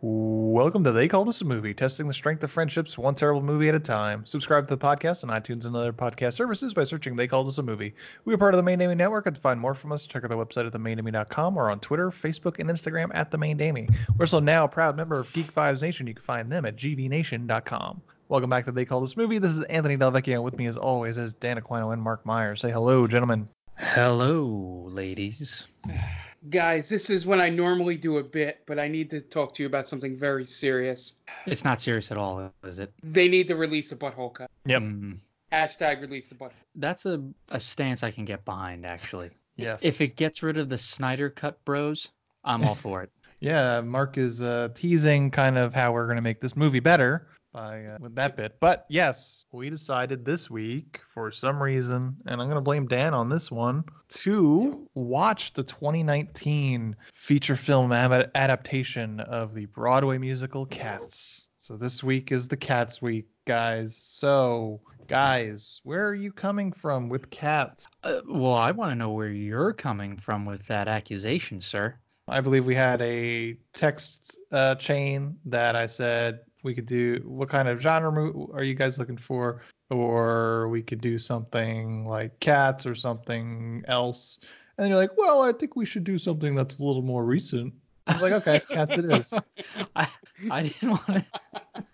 Welcome to They Called Us a Movie, testing the strength of friendships one terrible movie at a time. Subscribe to the podcast on iTunes and other podcast services by searching They Called Us a Movie. We are part of the Main Damie Network, and to find more from us, check out the website at themaindamie.com or on Twitter, Facebook, and Instagram at The Main Damie. We're also now a proud member of Geek Vibes Nation. You can find them at gvnation.com. Welcome back to They Called Us a Movie. This is Anthony Delvecchio. With me, as always, is Dan Aquino and Mark Meyer. Say hello, gentlemen. Hello, ladies. Guys, this is when I normally do a bit, but I need to talk to you about something very serious. It's not serious at all, is it? They need to release a butthole cut. Yep. Mm, Hashtag release the butthole. that's a, a stance I can get behind, actually. Yes. If it gets rid of the Snyder Cut bros, I'm all for it. Yeah, Mark is uh, teasing kind of how we're going to make this movie better by uh, with that bit. But yes, we decided this week for some reason, and I'm going to blame Dan on this one, to watch the 2019 feature film adaptation of the Broadway musical Cats. So this week is the Cats week, guys. So, guys, where are you coming from with Cats? Uh, well, I want to know where you're coming from with that accusation, sir. I believe we had a text uh, chain that I said we could do. What kind of genre are you guys looking for? Or we could do something like cats or something else. And then you're like, well, I think we should do something that's a little more recent. I was like, okay, cats it is. I, I didn't want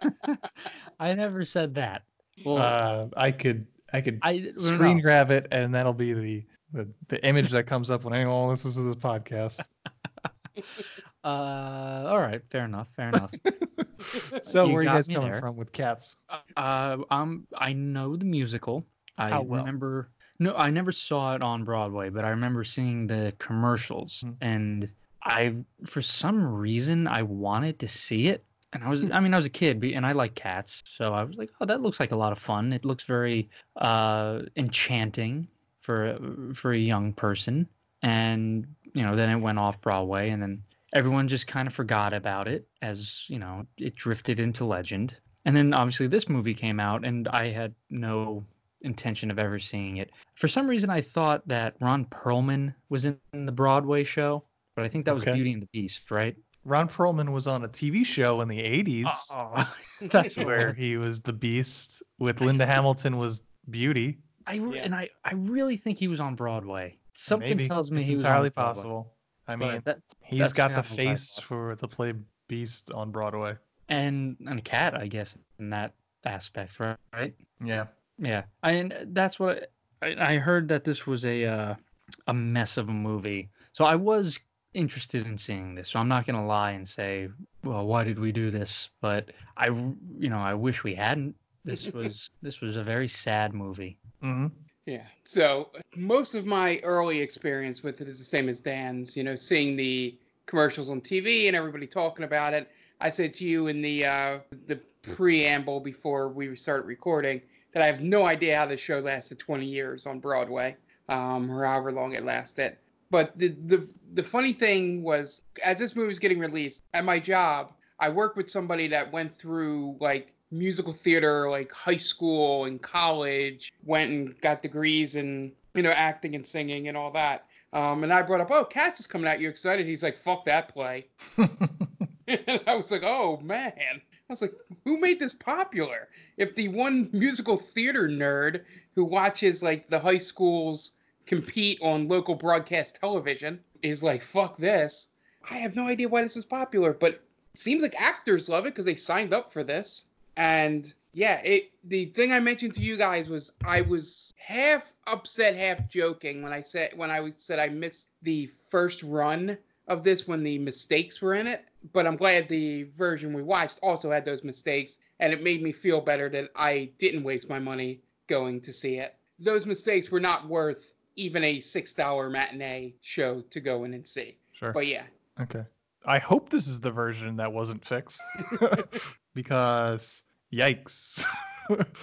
to. I never said that. Well, Uh, I could I could I- screen grab it and that'll be the, the the image that comes up when anyone listens to this podcast. uh, all right, fair enough, fair enough. So You where are you guys coming there. from with cats? Uh, um, I know the musical. I How well? remember. No, I never saw it on Broadway, but I remember seeing the commercials, Hmm. and I, for some reason, I wanted to see it. And I was, I mean, I was a kid, and I like cats, so I was like, oh, that looks like a lot of fun. It looks very uh, enchanting for for a young person. And you know, then it went off Broadway, and then everyone just kind of forgot about it as you know it drifted into legend. And then obviously this movie came out, and I had no intention of ever seeing it. For some reason, I thought that Ron Perlman was in the Broadway show, but I think that was Okay. Beauty and the Beast, right? Ron Perlman was on a TV show in the 80s Oh, uh-uh. that's where where he was the Beast with Linda Hamilton was Beauty. I re- Yeah. and I I really think he was on Broadway. Something Maybe. tells me it's he entirely possible. I mean, that, he's got the kind of what I face for the play Beast on Broadway. and and a cat, I guess, in that aspect, right? Yeah. Yeah, I, and that's what I, I heard that this was a uh, a mess of a movie. So I was interested in seeing this. So I'm not gonna lie and say, well, why did we do this? But I, you know, I wish we hadn't This was this was a very sad movie. hmm Yeah. So most of my early experience with it is the same as Dan's. You know, seeing the commercials on TV and everybody talking about it. I said to you in the uh, the preamble before we started recording that I have no idea how this show lasted 20 years on Broadway, um, or however long it lasted. But the the the funny thing was, as this movie was getting released at my job, I worked with somebody that went through like musical theater, like high school and college, went and got degrees in you know acting and singing and all that. Um, and I brought up, oh, Cats is coming out. You excited? He's like, fuck that play. and I was like, oh man. I was like, who made this popular? If the one musical theater nerd who watches like the high schools compete on local broadcast television is like, fuck this, I have no idea why this is popular. But it seems like actors love it because they signed up for this. And yeah, it the thing I mentioned to you guys was I was half upset, half joking when I said when I was said I missed the first run of this when the mistakes were in it. But I'm glad the version we watched also had those mistakes, and it made me feel better that I didn't waste my money going to see it. Those mistakes were not worth even a six dollar matinee show to go in and see. Sure. But yeah, Okay. I hope this is the version that wasn't fixed. because yikes.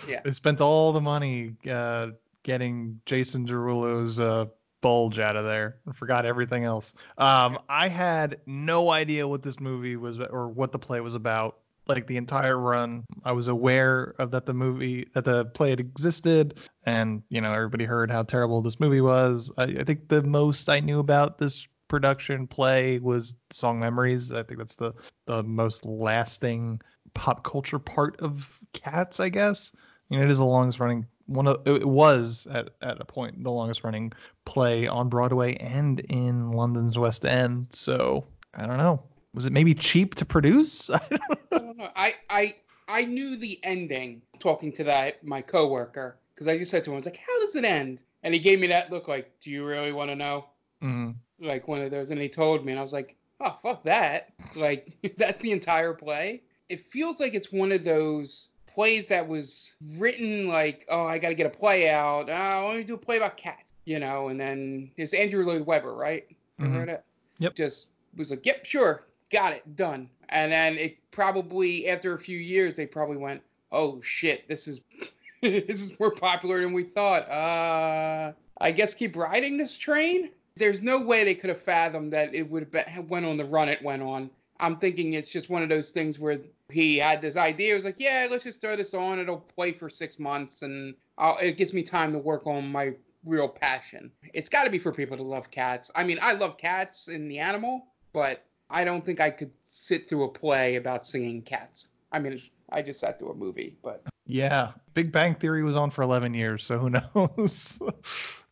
Yeah. They spent all the money uh, getting Jason Derulo's uh, bulge out of there and forgot everything else. Um, I had no idea what this movie was or what the play was about. Like the entire run, I was aware of that the movie that the play had existed, and you know everybody heard how terrible this movie was. I, I think the most I knew about this production play was Song Memories. I think that's the the most lasting pop culture part of Cats, I guess. You know, it is the longest running one of it was at at a point the longest running play on Broadway and in London's West End. So I don't know. Was it maybe cheap to produce? I don't know. I don't know. I I I knew the ending talking to that my coworker because I just said to him, I was like, "How does it end?" And he gave me that look like, "Do you really want to know?" Mhm. Like one of those, and he told me, and I was like, "Oh fuck that!" Like that's the entire play. It feels like it's one of those plays that was written like, "Oh, I got to get a play out. Oh, I want to do a play about cats," you know. And then it's Andrew Lloyd Webber, right? Mhm. heard it? Yep. Just was like, "Yep, sure, got it, done." And then it probably after a few years, they probably went, "Oh shit, this is this is more popular than we thought." Uh, I guess keep riding this train. There's no way they could have fathomed that it would have been, went on the run it went on. I'm thinking it's just one of those things where he had this idea. It was like, yeah, let's just throw this on. It'll play for six months, and I'll, it gives me time to work on my real passion. It's got to be for people to love cats. I mean, I love cats and the animal, but I don't think I could sit through a play about singing cats. I mean, I just sat through a movie, but Yeah, Big Bang Theory was on for 11 years, so who knows?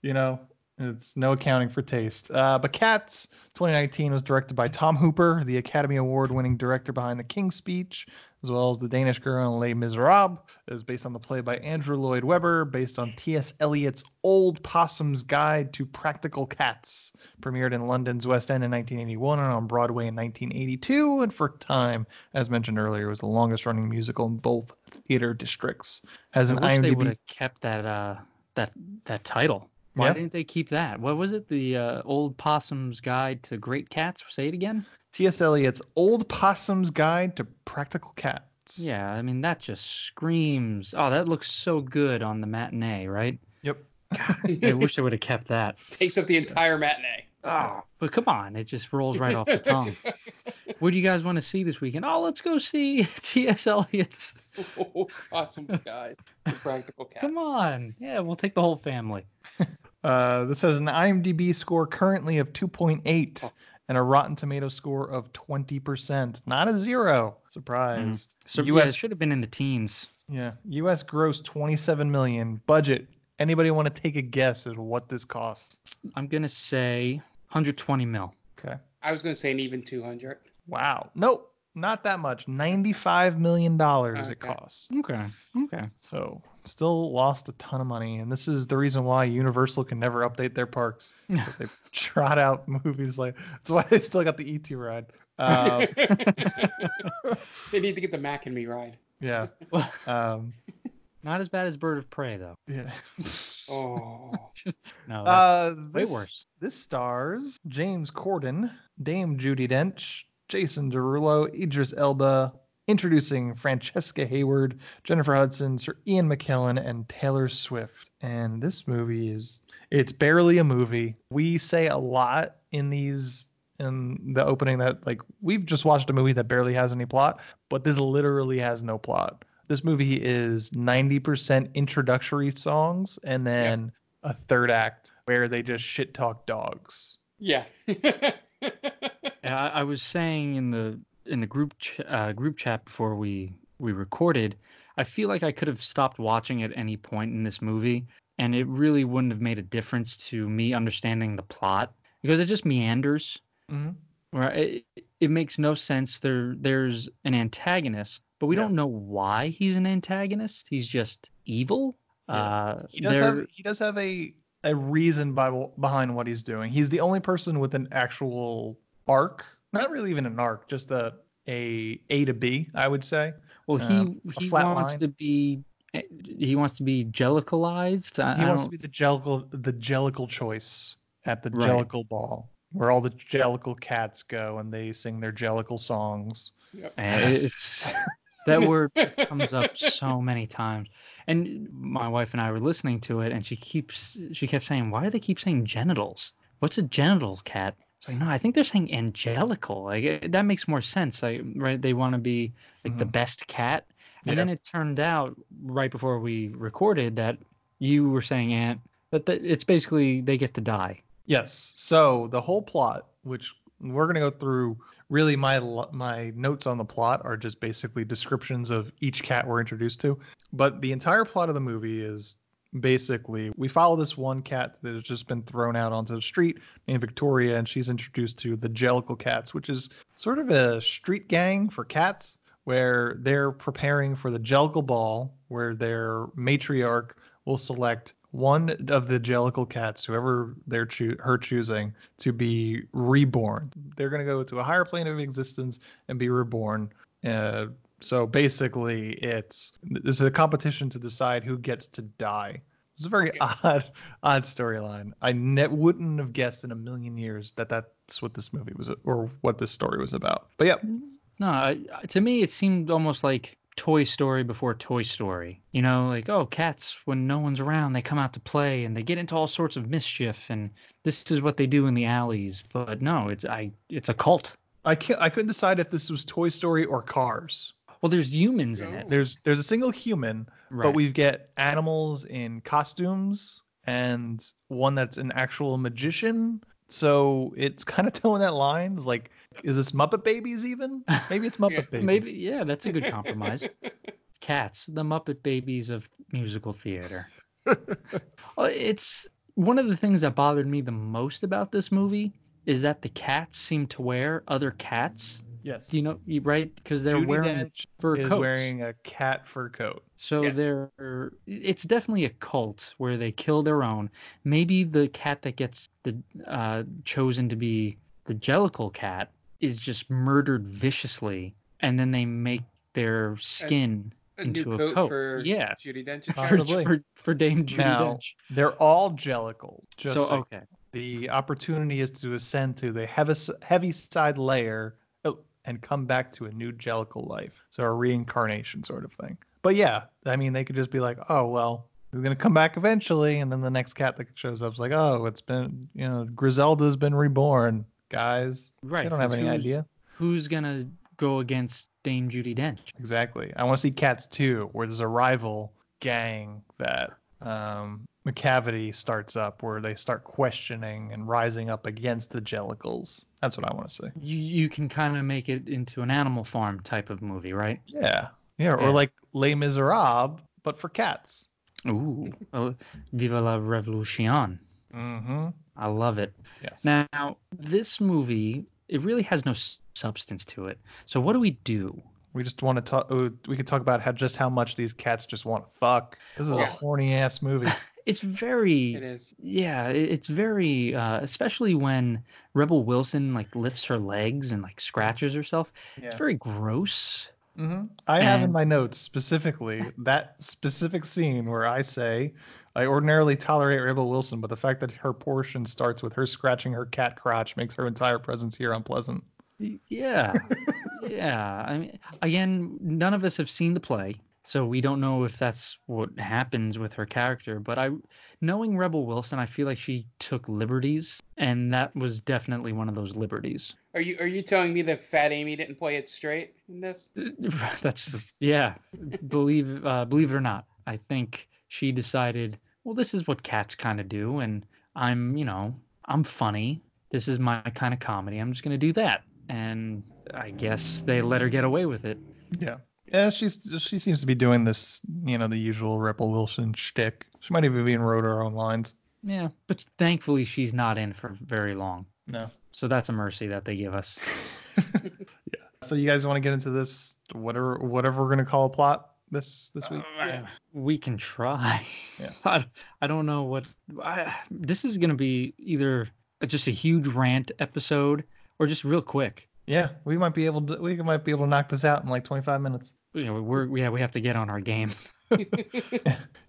you know, it's no accounting for taste. Uh, but Cats 2019 was directed by Tom Hooper, the Academy Award-winning director behind The King's Speech, as well as The Danish Girl and Les Miserables. It is based on the play by Andrew Lloyd Webber, based on T.S. Eliot's Old Possum's Guide to Practical Cats, premiered in London's West End in 1981 and on Broadway in 1982, and for time, as mentioned earlier, was the longest-running musical in both theater districts. Has I an wish they would have kept that uh that that title. Why Yeah. didn't they keep that? What was it? The uh, Old Possum's Guide to Great Cats. Say it again. T.S. Eliot's Old Possum's Guide to Practical Cats. Yeah, I mean that just screams. Oh, that looks so good on the matinee, right? Yep. God, I wish they would have kept that. takes up the entire matinee. Oh, but come on, it just rolls right off the tongue. What do you guys want to see this weekend? Oh, let's go see T.S. Eliot's. Possum's Guide to Practical Cats. Come on, yeah, we'll take the whole family. Uh, this has an IMDb score currently of 2.8 and a Rotten Tomato score of 20%. Not a zero. Surprised. So US it should have been in the teens. yeah, US gross 27 million. Budget. Anybody want to take a guess at what this costs? I'm gonna say 120 mil. Okay. I was going to say an even 200. Wow. Nope. Not that much. 95 million dollars it costs. Okay. Okay. So still lost a ton of money, and this is the reason why Universal can never update their parks because they trot out movies like. That's why they still got the ET ride. Uh, they need to get the Mac and Me ride. yeah. Um, Not as bad as Bird of Prey though. Yeah. Oh. No, that's Uh, way worse. This stars James Corden, Dame Judi Dench, Jason Derulo, Idris Elba, introducing Francesca Hayward, Jennifer Hudson, Sir Ian McKellen, and Taylor Swift. And this movie is it's barely a movie. We say a lot in these in the opening that like we've just watched a movie that barely has any plot, but this literally has no plot. This movie is 90% introductory songs and then a third act where they just shit talk dogs. yeah. I, I was saying in the in the group ch- uh, group chat before we we recorded, I feel like I could have stopped watching at any point in this movie, and it really wouldn't have made a difference to me understanding the plot because it just meanders. Mm-hmm. Right? It, it makes no sense. There there's an antagonist, but we Yeah. don't know why he's an antagonist. He's just evil. Yeah. Uh, He does have he does have a a reason by, behind what he's doing. He's the only person with an actual arc, not really even an arc, just a a A to B, I would say. well, he um, he wants line. to be he wants to be jellicalized. I, He I wants to don't- be the jellicle the jellicle choice at the Right. jellicle ball, where all the jellicle cats go and they sing their jellicle songs. And it's that word comes up so many times. And my wife and I were listening to it, and she keeps she kept saying, "Why do they keep saying genitals? What's a genital cat?" It's like, no, I think they're saying angelical. Like it, that makes more sense. Like, right? They want to be like the Mhm. best cat. And Yeah. then it turned out right before we recorded that you were saying, Aunt, that the, it's basically they get to die. Yes. So the whole plot, which we're gonna go through, really my my notes on the plot are just basically descriptions of each cat we're introduced to. But the entire plot of the movie is basically we follow this one cat that has just been thrown out onto the street named Victoria, and she's introduced to the Jellicle Cats, which is sort of a street gang for cats where they're preparing for the Jellicle Ball, where their matriarch will select one of the Jellicle cats, whoever they're her choosing, to be reborn. They're going to go to a higher plane of existence and be reborn. Uh, so basically, it's this is a competition to decide who gets to die. It's a very odd, odd storyline. I ne- wouldn't have guessed in a million years that that's what this movie was, or what this story was about. But yeah, mm-hmm. No, I, I- to me it seemed almost like Toy Story before Toy Story. You know, like oh, cats when no one's around, they come out to play and they get into all sorts of mischief, and this is what they do in the alleys. But no, it's I, it's a cult. I can't. I couldn't decide if this was Toy Story or Cars. Well, there's humans in it. There's there's a single human, Right. but we get animals in costumes and one that's an actual magician. So it's kind of towing that line. It's Like, is this Muppet Babies even? Maybe it's Muppet Yeah, Babies. Maybe yeah, that's a good compromise. Cats, the Muppet Babies of musical theater. It's one of the things that bothered me the most about this movie is that the cats seem to wear other cats. Yes. Do you know, right? Because they're Judi wearing Dench fur is coats. wearing a cat fur coat. So Yes. they're it's definitely a cult where they kill their own. Maybe the cat that gets the uh, chosen to be the Jellicle cat is just murdered viciously, and then they make their skin A into new a coat, coat. for yeah, Judi Dench's for, Possibly. for, for Dame Judi now, Dench. they're all Jellicle. Just So so okay, the opportunity is to ascend to the heavy, Heaviside layer and come back to a new Jellicle life. So a reincarnation sort of thing. But yeah, I mean, they could just be like, oh, well, we're going to come back eventually. And then the next cat that shows up is like, oh, it's been, you know, Griselda's been reborn, guys. right. They don't have any idea. Who's gonna go against Dame Judi Dench? Exactly. I want to see Cats 2, where there's a rival gang that um, Macavity starts up, where they start questioning and rising up against the Jellicles. That's what I want to see. You you can kind of make it into an Animal Farm type of movie, right? Yeah. Yeah, or Yeah. like Les Miserables, but for cats. Ooh, oh, Viva la Revolution. Mm-hmm. I love it. Yes. Now, this movie, it really has no substance to it. So what do we do? we just want to talk. We could talk about how just how much these cats just want to fuck. This is a horny ass movie. It's very It is. yeah, it's very uh, especially when Rebel Wilson like lifts her legs and like scratches herself. Yeah. It's very gross. hmm I have in my notes specifically that specific scene where I say I ordinarily tolerate Rebel Wilson, but the fact that her portion starts with her scratching her cat crotch makes her entire presence here unpleasant. Yeah, yeah. I mean, again, none of us have seen the play, so we don't know if that's what happens with her character. But I, knowing Rebel Wilson, I feel like she took liberties, and that was definitely one of those liberties. Are you are you telling me that Fat Amy didn't play it straight in this? That's just, yeah. believe uh, believe it or not, I think she decided, well, this is what cats kind of do, and I'm, you know, I'm funny. This is my kind of comedy. I'm just gonna do that, and I guess they let her get away with it. Yeah. Yeah, she's she seems to be doing this, you know, the usual Rebel Wilson shtick. She might even even wrote her own lines. Yeah, but thankfully she's not in for very long. No. So that's a mercy that they give us. yeah. So you guys want to get into this whatever whatever we're gonna call a plot this this week? Uh, we can try. Yeah. I, I don't know what. I, this is going to be either just a huge rant episode or just real quick. Yeah, we might be able to we might be able to knock this out in like 25 minutes. You know, we're yeah we have to get on our game.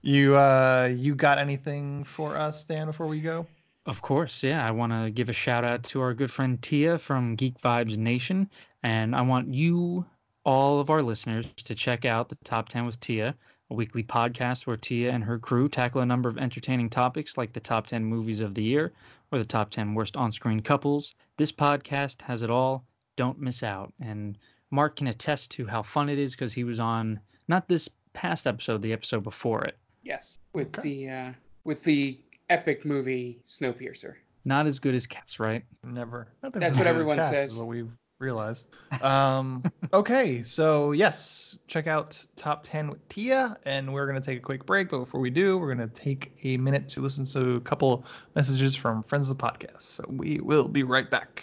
You uh you got anything for us, Dan, before we go? Of course, yeah. I want to give a shout out to our good friend Tia from Geek Vibes Nation, and I want you, all of our listeners, to check out the Top 10 with Tia, a weekly podcast where Tia and her crew tackle a number of entertaining topics like the top 10 movies of the year or the top 10 worst on-screen couples. This podcast has it all. Don't miss out. And Mark can attest to how fun it is because he was on not this past episode, the episode before it. Yes, with Okay. the uh, with the epic movie Snowpiercer. Not as good as Cats, right? Never. Not That's what as good as everyone cats, says. Is what we've realized. Um, okay, so yes, check out Top 10 with Tia, and we're gonna take a quick break. But before we do, we're gonna take a minute to listen to a couple messages from friends of the podcast. So we will be right back.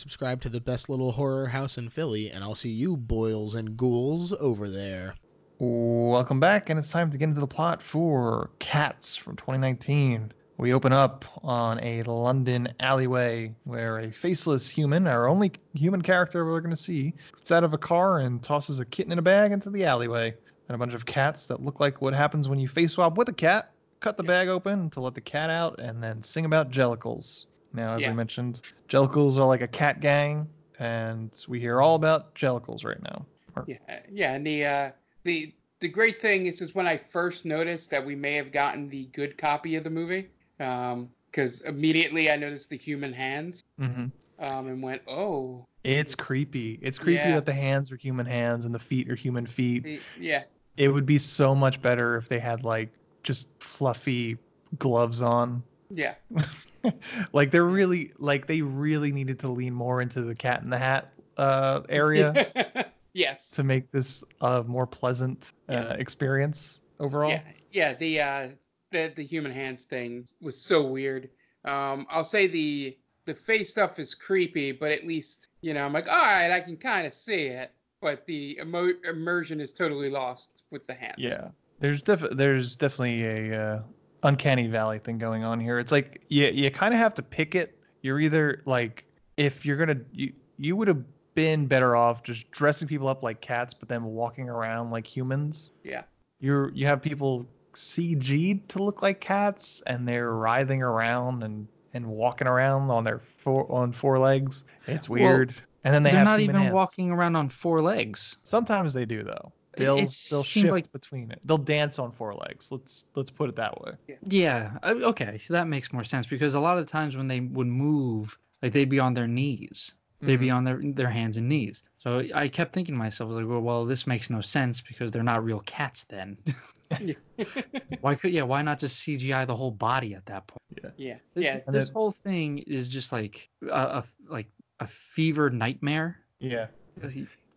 subscribed to the best little horror house in Philly, and I'll see you boils and ghouls over there. Welcome back, and it's time to get into the plot for Cats from 2019. We open up on a London alleyway where a faceless human, our only human character we're going to see, gets out of a car and tosses a kitten in a bag into the alleyway. And a bunch of cats that look like what happens when you face swap with a cat cut the bag open to let the cat out and then sing about jellicles. Now, as Yeah. we mentioned, jellicles are like a cat gang, and we hear all about jellicles right now. Or- Yeah, yeah, and the uh, the the great thing is, is when I first noticed that we may have gotten the good copy of the movie, because immediately I noticed the human hands, mm-hmm. um, and went, oh, It's creepy. It's creepy Yeah. that the hands are human hands and the feet are human feet. the, yeah, It would be so much better if they had like just fluffy gloves on. yeah, like they're really like they really needed to lean more into the cat in the hat uh area yes, to make this a more pleasant uh, experience overall. yeah, yeah. The uh, the the human hands thing was so weird. Um, I'll say the the face stuff is creepy, but at least you know I'm like, all right, I can kind of see it. But the emo- immersion is totally lost with the hands. Yeah. There's def- there's definitely a uh, uncanny valley thing going on here. It's like you you kind of have to pick it. You're either like if you're gonna you you would have been better off just dressing people up like cats, but then walking around like humans. Yeah. You're you have people CG'd to look like cats, and they're writhing around and and walking around on their four on four legs. It's Well, weird. and then they They're have not even hands. walking around on four legs. Sometimes they do though. It- They'll it they'll shift like- between it. They'll dance on four legs. Let's let's put it that way. Yeah. I- uh, Okay. So that makes more sense because a lot of times when they would move, like they'd be on their knees. They'd be mm-hmm. on their their hands and knees. So I kept thinking to myself, I was like, well, well, this makes no sense because they're not real cats then. why could yeah? Why not just CGI the whole body at that point? Yeah, This- yeah. This then- whole thing is just like a, a like a fever nightmare. Yeah.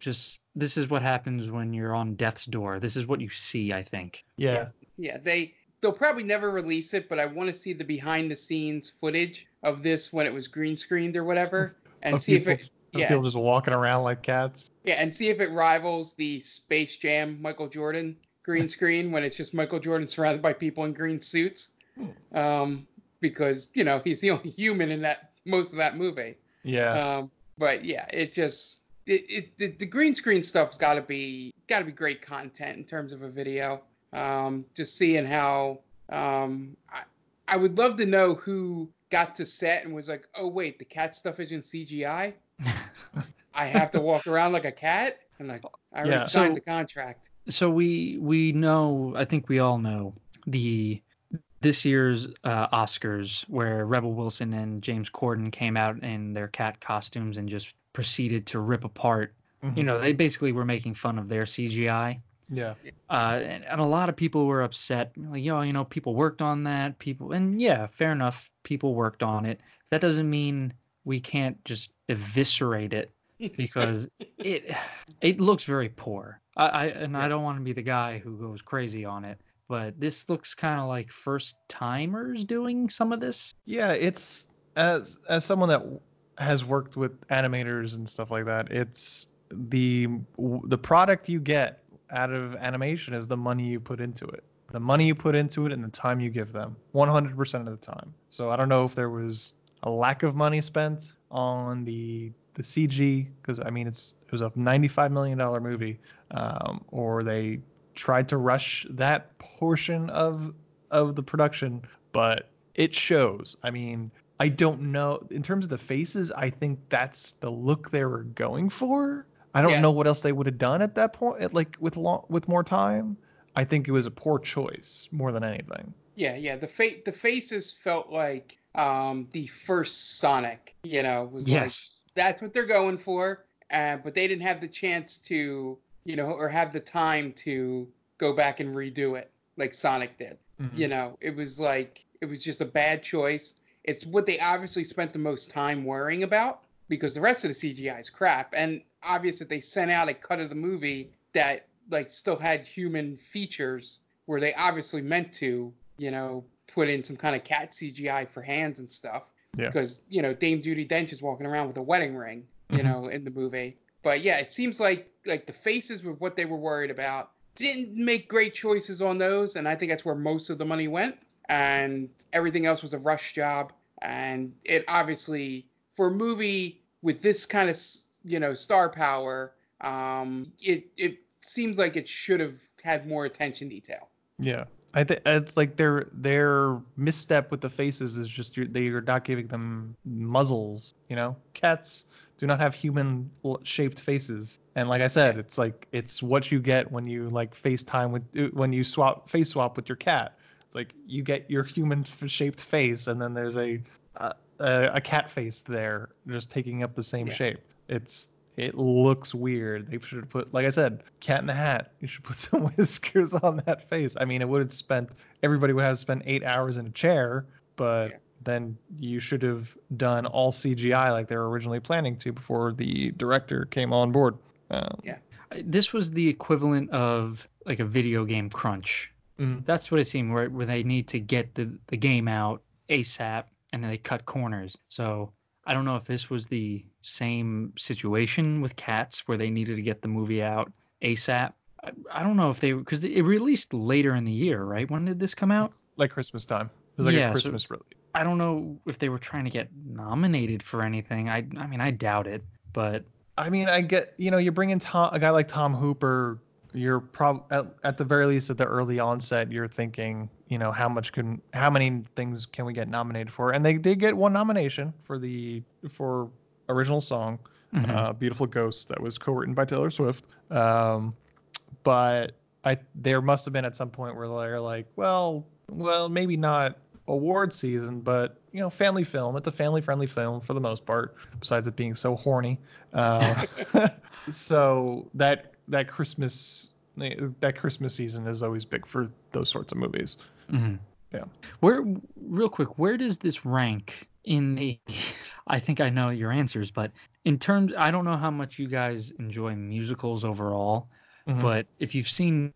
Just this is what happens when you're on death's door. This is what you see. I think. Yeah. Yeah, they they'll probably never release it, but I want to see the behind the scenes footage of this when it was green screened or whatever, and Of see people- if it yeah People just walking around like cats. yeah and see if it rivals the Space Jam Michael Jordan green screen when it's just Michael Jordan surrounded by people in green suits, um, because you know he's the only human in that most of that movie. Yeah. Um, but yeah, it just it, it the, the green screen stuff's got to be got to be great content in terms of a video. Um, just seeing how um, I I would love to know who got to set and was like, oh wait, the cat stuff isn't CGI. I have to walk around like a cat. I'm like, I already Yeah. signed So- the contract. so we we know I think we all know the this year's uh, Oscars where Rebel Wilson and James Corden came out in their cat costumes and just proceeded to rip apart. Mhm. You know, they basically were making fun of their CGI. Yeah. Uh, and, and a lot of people were upset. Like, yo, you know, people worked on that. People, and yeah, fair enough. People worked on it. That doesn't mean we can't just eviscerate it because it it looks very poor. I, I and I don't want to be the guy who goes crazy on it, but this looks kind of like first timers doing some of this. Yeah, it's as as someone that has worked with animators and stuff like that, it's the the product you get out of animation is the money you put into it. The money you put into it and the time you give them, 100% of the time. So I don't know if there was a lack of money spent on the the CG because I mean it's it was a 95 million dollar movie, um, or they tried to rush that portion of of the production, but it shows. I mean, I don't know in terms of the faces. I think that's the look they were going for. I don't Yeah. know what else they would have done at that point, like with long, with more time. I think it was a poor choice more than anything. Yeah, yeah. The fa- the faces felt like um, the first Sonic. You know, was like that's what they're going for. Uh, but they didn't have the chance to, you know, or have the time to go back and redo it like Sonic did. Mhm. You know, it was like it was just a bad choice. It's what they obviously spent the most time worrying about because the rest of the CGI is crap. And obvious that they sent out a cut of the movie that like still had human features where they obviously meant to, you know, put in some kind of cat CGI for hands and stuff. Yeah. Because, you know, Dame Judi Dench is walking around with a wedding ring, you Mhm. know, in the movie. But yeah, it seems like like the faces were what they were worried about. Didn't make great choices on those, and I think that's where most of the money went. And everything else was a rush job. And it obviously, for a movie with this kind of, you know, star power, um, it it seems like it should have had more attention detail. Yeah. I think like their their misstep with the faces is just you're, they are not giving them muzzles. You know, cats do not have human shaped faces, and like I said, it's like it's what you get when you like FaceTime with when you swap face swap with your cat. It's like you get your human shaped face, and then there's a a, a cat face there, just taking up the same Yeah. shape. It's it looks weird. They should have put, like I said, cat in a hat. You should put some whiskers on that face. I mean, it would have spent everybody would have spent eight hours in a chair, but Yeah. then you should have done all CGI like they were originally planning to before the director came on board. Um, Yeah. This was the equivalent of like a video game crunch. Mhm. That's what it seemed where where they need to get the the game out ASAP and then they cut corners. So I don't know if this was the same situation with Cats where they needed to get the movie out ASAP. I, I don't know if they because it released later in the year, right? When did this come out? like Christmas time. It was like Yeah, a so- Christmas release. I don't know if they were trying to get nominated for anything. I I mean I doubt it, but I mean, I get, you know, you bring in Tom, a guy like Tom Hooper, you're prob at, at the very least at the early onset, you're thinking, you know, how much can, how many things can we get nominated for? And they did get one nomination for the, for original song. Mhm. uh, Beautiful Ghost, that was co-written by Taylor Swift. Um, but I there must have been at some point where they're like, well, well, maybe not award season, but you know, family film. It's a family-friendly film for the most part, besides it being so horny. Uh, so that that Christmas that Christmas season is always big for those sorts of movies. hmm Yeah. Where, real quick, where does this rank in the? I think I know your answers, but in terms, I don't know how much you guys enjoy musicals overall, Mhm. but if you've seen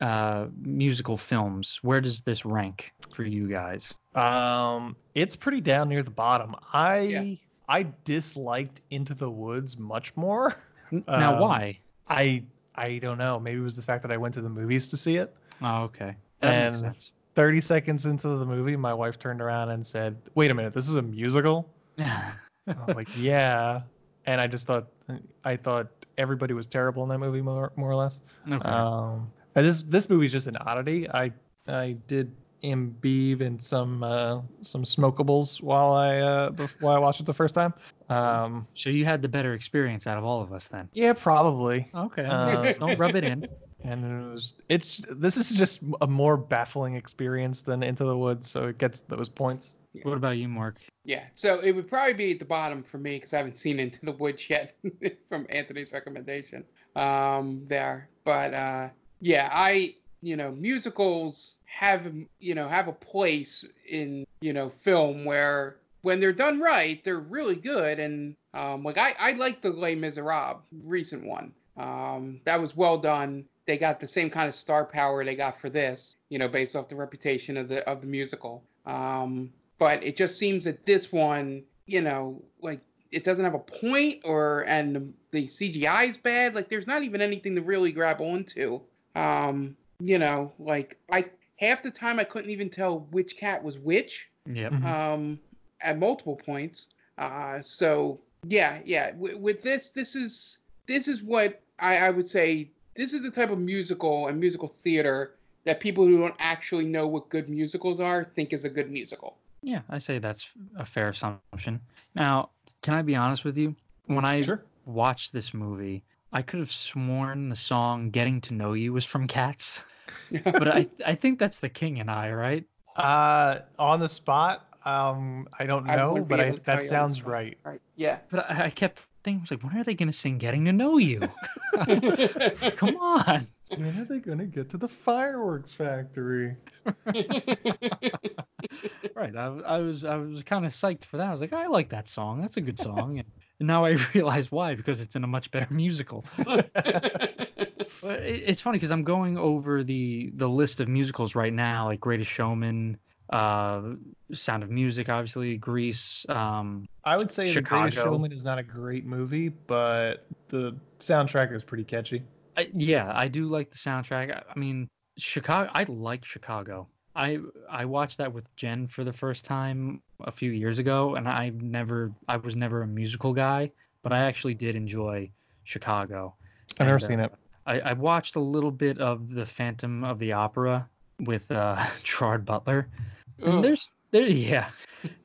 uh, musical films, where does this rank for you guys? Um, it's pretty down near the bottom. I Yeah. I disliked Into the Woods much more. Now, Um, why? I I don't know. Maybe it was the fact that I went to the movies to see it. Oh, okay, that and- 30 seconds into the movie, my wife turned around and said, "Wait a minute, this is a musical?" I was like, "Yeah." And I just thought I thought everybody was terrible in that movie more more or less. okay. Um, this this movie's just an oddity. I I did imbibe and some uh, some smokables while I uh, bef- while I watched it the first time. Um, so you had the better experience out of all of us then. yeah, probably. Okay. Uh, don't rub it in. And it was it's this is just a more baffling experience than Into the Woods, so it gets those points. What about you, Mark? Yeah, so it would probably be at the bottom for me because I haven't seen Into the Woods yet from Anthony's recommendation um, there. But uh, yeah, I you know musicals have you know have a place in you know film where when they're done right they're really good and um, like I I like the Les Miserables recent one. Um, that was well done. They got the same kind of star power they got for this, you know, based off the reputation of the of the musical. Um, but it just seems that this one, you know, like it doesn't have a point or and the, CGI is bad. Like there's not even anything to really grab onto. Um, you know, like I half the time I couldn't even tell which cat was which. Yep. Mhm. Um, at multiple points. Uh, so yeah, yeah. W- with this, this is this is what I, I would say. This is the type of musical and musical theater that people who don't actually know what good musicals are think is a good musical. Yeah, I say that's a fair assumption. Now, can I be honest with you? When I Sure. watched this movie, I could have sworn the song "Getting to Know You" was from Cats, but I I think that's The King and I, right? Uh, on the spot, um, I don't know, wouldn't but I, able to tell that you on the sounds right. Right. Yeah. But I, I kept thinking, I was like, when are they gonna sing "Getting to Know You"? Come on. When are they gonna get to the fireworks factory? Right. I, I was I was kind of psyched for that. I was like, I like that song. That's a good song. And, and now I realize why because it's in a much better musical. It's funny because I'm going over the the list of musicals right now, like Greatest Showman, uh, Sound of Music, obviously, Grease. Um, I would say The Greatest Showman is not a great movie, but the soundtrack is pretty catchy. I, yeah, I do like the soundtrack. I, I mean, Chicago. I like Chicago. I I watched that with Jen for the first time a few years ago, and I never I was never a musical guy, but I actually did enjoy Chicago. I've never And, seen uh, it. I, I watched a little bit of the Phantom of the Opera with uh, Gerard Butler. And there's there yeah,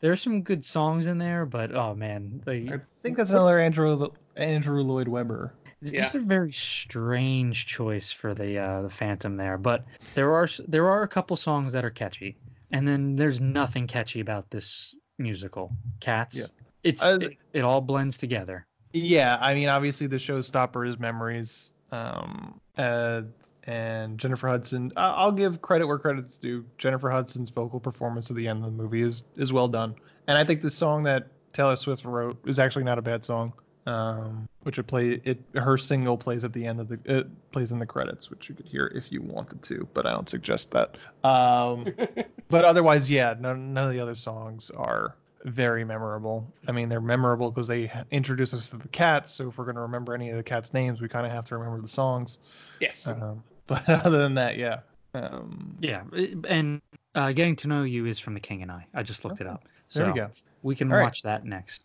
there's some good songs in there, but oh man, they I think that's another Andrew Andrew Lloyd Webber. it's Yeah. just a very strange choice for the uh, the Phantom there. But there are there are a couple songs that are catchy, and then there's nothing catchy about this musical, Cats. Yeah. It's Uh, it, it all blends together. Yeah, I mean, obviously the showstopper is Memories, um, uh, and Jennifer Hudson. I- I'll give credit where credit's due. Jennifer Hudson's vocal performance at the end of the movie is is well done, and I think the song that Taylor Swift wrote is actually not a bad song. Um, which would play it. Her single plays at the end of the it plays in the credits, which you could hear if you wanted to, but I don't suggest that. Um, but otherwise, yeah, none, none of the other songs are very memorable. I mean, they're memorable because they introduce us to the cats. So if we're going to remember any of the cats' names, we kind of have to remember the songs. yes. Um, but other than that, yeah. Um, Yeah, and uh, getting to know you is from The King and I. I just looked it up. there we So go. We can All right. watch that next.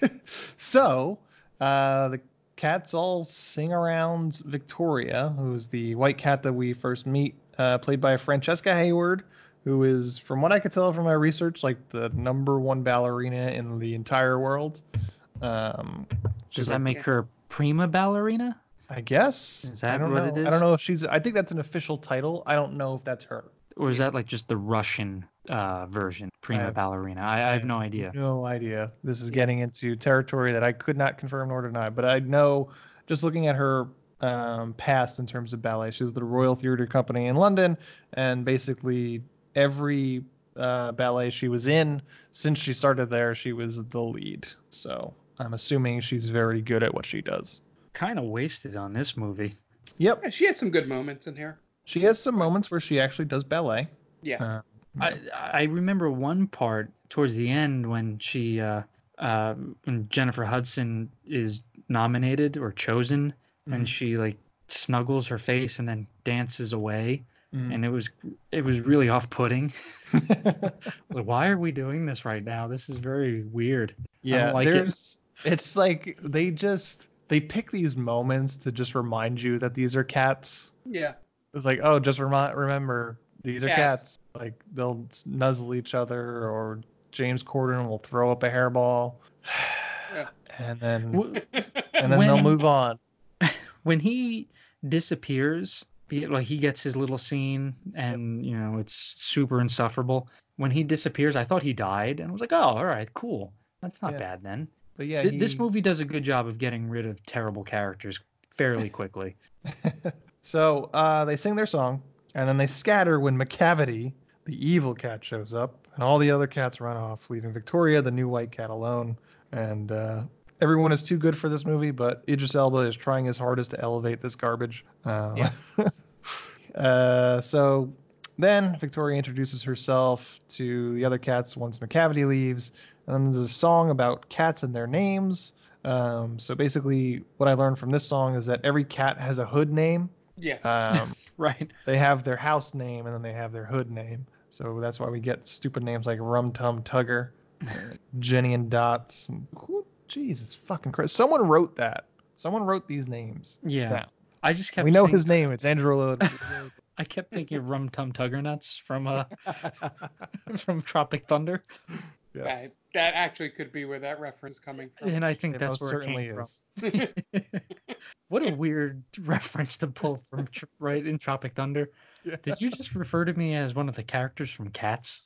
so uh, the cats all sing around Victoria, who's the white cat that we first meet, uh, played by Francesca Hayward, who is, from what I could tell from my research, like the number one ballerina in the entire world. Um, Does that like, make her prima ballerina? I guess. Is that I don't what know. it is? I don't know if she's. I think that's an official title. I don't know if that's her. Or is that like just the Russian uh, version, prima have- ballerina? I, I have no idea. No idea. This is getting into territory that I could not confirm nor deny, but I know just looking at her um, past in terms of ballet, she was the Royal Theatre Company in London, and basically every uh, ballet she was in since she started there, she was the lead. So I'm assuming she's very good at what she does. Kind of wasted on this movie. Yep, Yeah, she had some good moments in here. she has some moments where she actually does ballet. Yeah. Uh, I I remember one part towards the end when she uh, uh, when Jennifer Hudson is nominated or chosen Mhm. and she like snuggles her face and then dances away Mhm. and it was it was really off-putting. like, why are we doing this right now? This is very weird. Yeah, like it. it's like they just they pick these moments to just remind you that these are cats. Yeah. It's like, oh, just remi- remember these are Cats. cats. Like they'll nuzzle each other, or James Corden will throw up a hairball, Yeah. and then and then they'll move on. when he disappears, be like he gets his little scene and you know it's super insufferable. When he disappears, I thought he died, and I was like, oh, all right, cool. That's not Yeah. bad then. But yeah, Th- This movie does a good job of getting rid of terrible characters fairly quickly. so uh, they sing their song, and then they scatter when Macavity, the evil cat, shows up, and all the other cats run off, leaving Victoria, the new white cat, alone. And uh, everyone is too good for this movie, but Idris Elba is trying his hardest to elevate this garbage. Uh, Yeah. uh, so then Victoria introduces herself to the other cats once Macavity leaves, and then there's a song about cats and their names. Um, so basically, what I learned from this song is that every cat has a hood name. Yes. Um, right. they have their house name and then they have their hood name. So that's why we get stupid names like Rum Tum Tugger, Jennyanydots. And, Jesus fucking Christ. Someone wrote that. Someone wrote these names Yeah. down. I just kept We know his name. It's Andrew Lloyd. I kept thinking of Rum Tum Tugger Nuts from uh from Tropic Thunder, That, that actually could be where that reference is coming from. and I think It that's most where it certainly came is. from. what a weird reference to pull from right in Tropic Thunder. Did you just refer to me as one of the characters from Cats?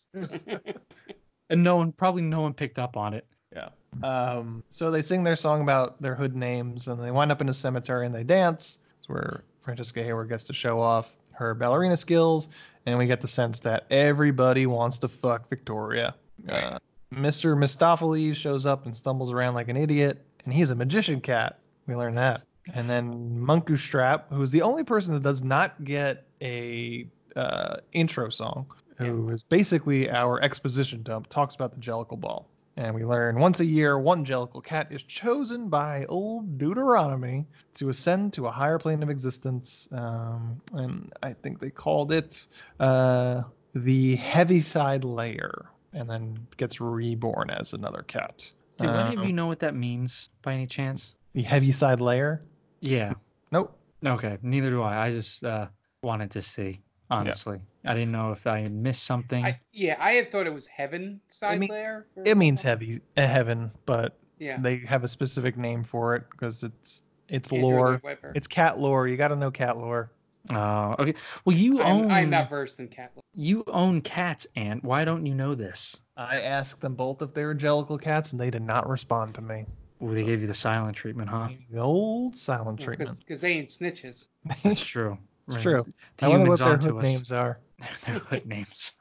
and no one, probably no one picked up on it. Yeah. Um, so they sing their song about their hood names, and they wind up in a cemetery and they dance. Where Francesca Hayward gets to show off her ballerina skills, and we get the sense that everybody wants to fuck Victoria. Uh, Mr. Mistoffelees shows up and stumbles around like an idiot, and he's a magician cat. We learn that. And then Munkustrap, who is the only person that does not get a uh, intro song, who is basically our exposition dump, talks about the Jellicle Ball. And we learn once a year, one Jellicle cat is chosen by old Deuteronomy to ascend to a higher plane of existence. Um, and I think they called it uh, the Heaviside Layer, and then gets reborn as another cat. Do any of Um, you know what that means by any chance? The Heaviside Layer? Yeah. Nope. Okay. Neither do I. I just uh, wanted to see. Honestly, I didn't know if I missed something. I, yeah, I had thought it was heaven side mean- there. for- It means heavy uh, heaven, but Yeah. they have a specific name for it because it's it's Andrew lore. It's cat lore. You got to know cat lore. Oh, okay. Well, you I'm, own I'm not versed in cat. lore. you own cats, Ant. Why don't you know this? I asked them both if they were Jellicle cats, and they did not respond to me. Ooh, they gave you the silent treatment, huh? The old silent treatment. Because they ain't snitches. That's true. Right. true. The I wonder what their hood us. names are. Their hood names.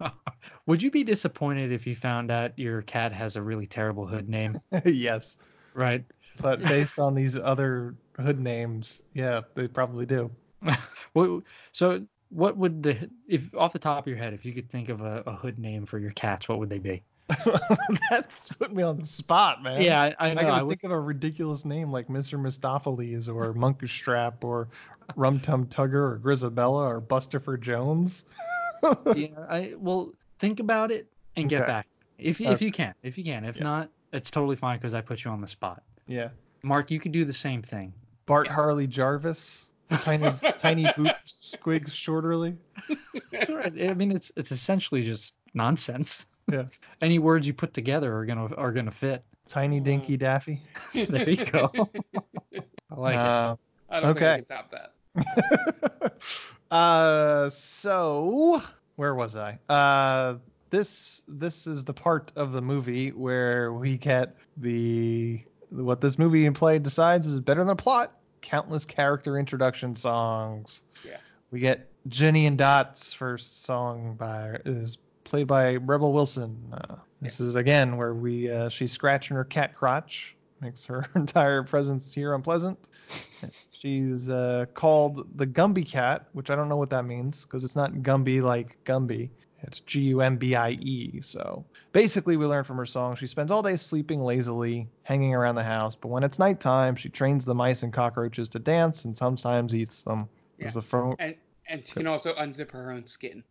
Would you be disappointed if you found out your cat has a really terrible hood name? yes, Right. but based on these other hood names, yeah, they probably do. So, what would the if off the top of your head, if you could think of a, a hood name for your cats, what would they be? That's put me on the spot, man. Yeah, I, I I know. gotta I think was, of a ridiculous name like Mr. Mistoffelees or Munkustrap or Rum Tum Tugger or Grisabella or Bustopher Jones. yeah, I well think about it and get Okay. back if you if you can. If you can. If Yeah. not, it's totally fine because I put you on the spot. Yeah. Mark, you could do the same thing. Bart Harley Jarvis. Tiny tiny boot squigs shorterly. Right, I mean, it's it's essentially just nonsense. Yeah. Any words you put together are gonna are gonna fit. Tiny Dinky Daffy. there you go. I like it. Uh, I don't Okay. think I can top that. uh, so where was I? Uh, this this is the part of the movie where we get the what this movie in play decides is better than the plot. Countless character introduction songs. Yeah. We get Jenny and Dot's first song by is played by Rebel Wilson. Uh, this is again where we uh, she's scratching her cat crotch, makes her entire presence here unpleasant. She's uh, called the Gumby Cat, which I don't know what that means because it's not Gumby like Gumby. It's G U M B I E. So basically, we learn from her song she spends all day sleeping lazily, hanging around the house, but when it's nighttime, she trains the mice and cockroaches to dance and sometimes eats them. Is the fir- And and she can also unzip her own skin.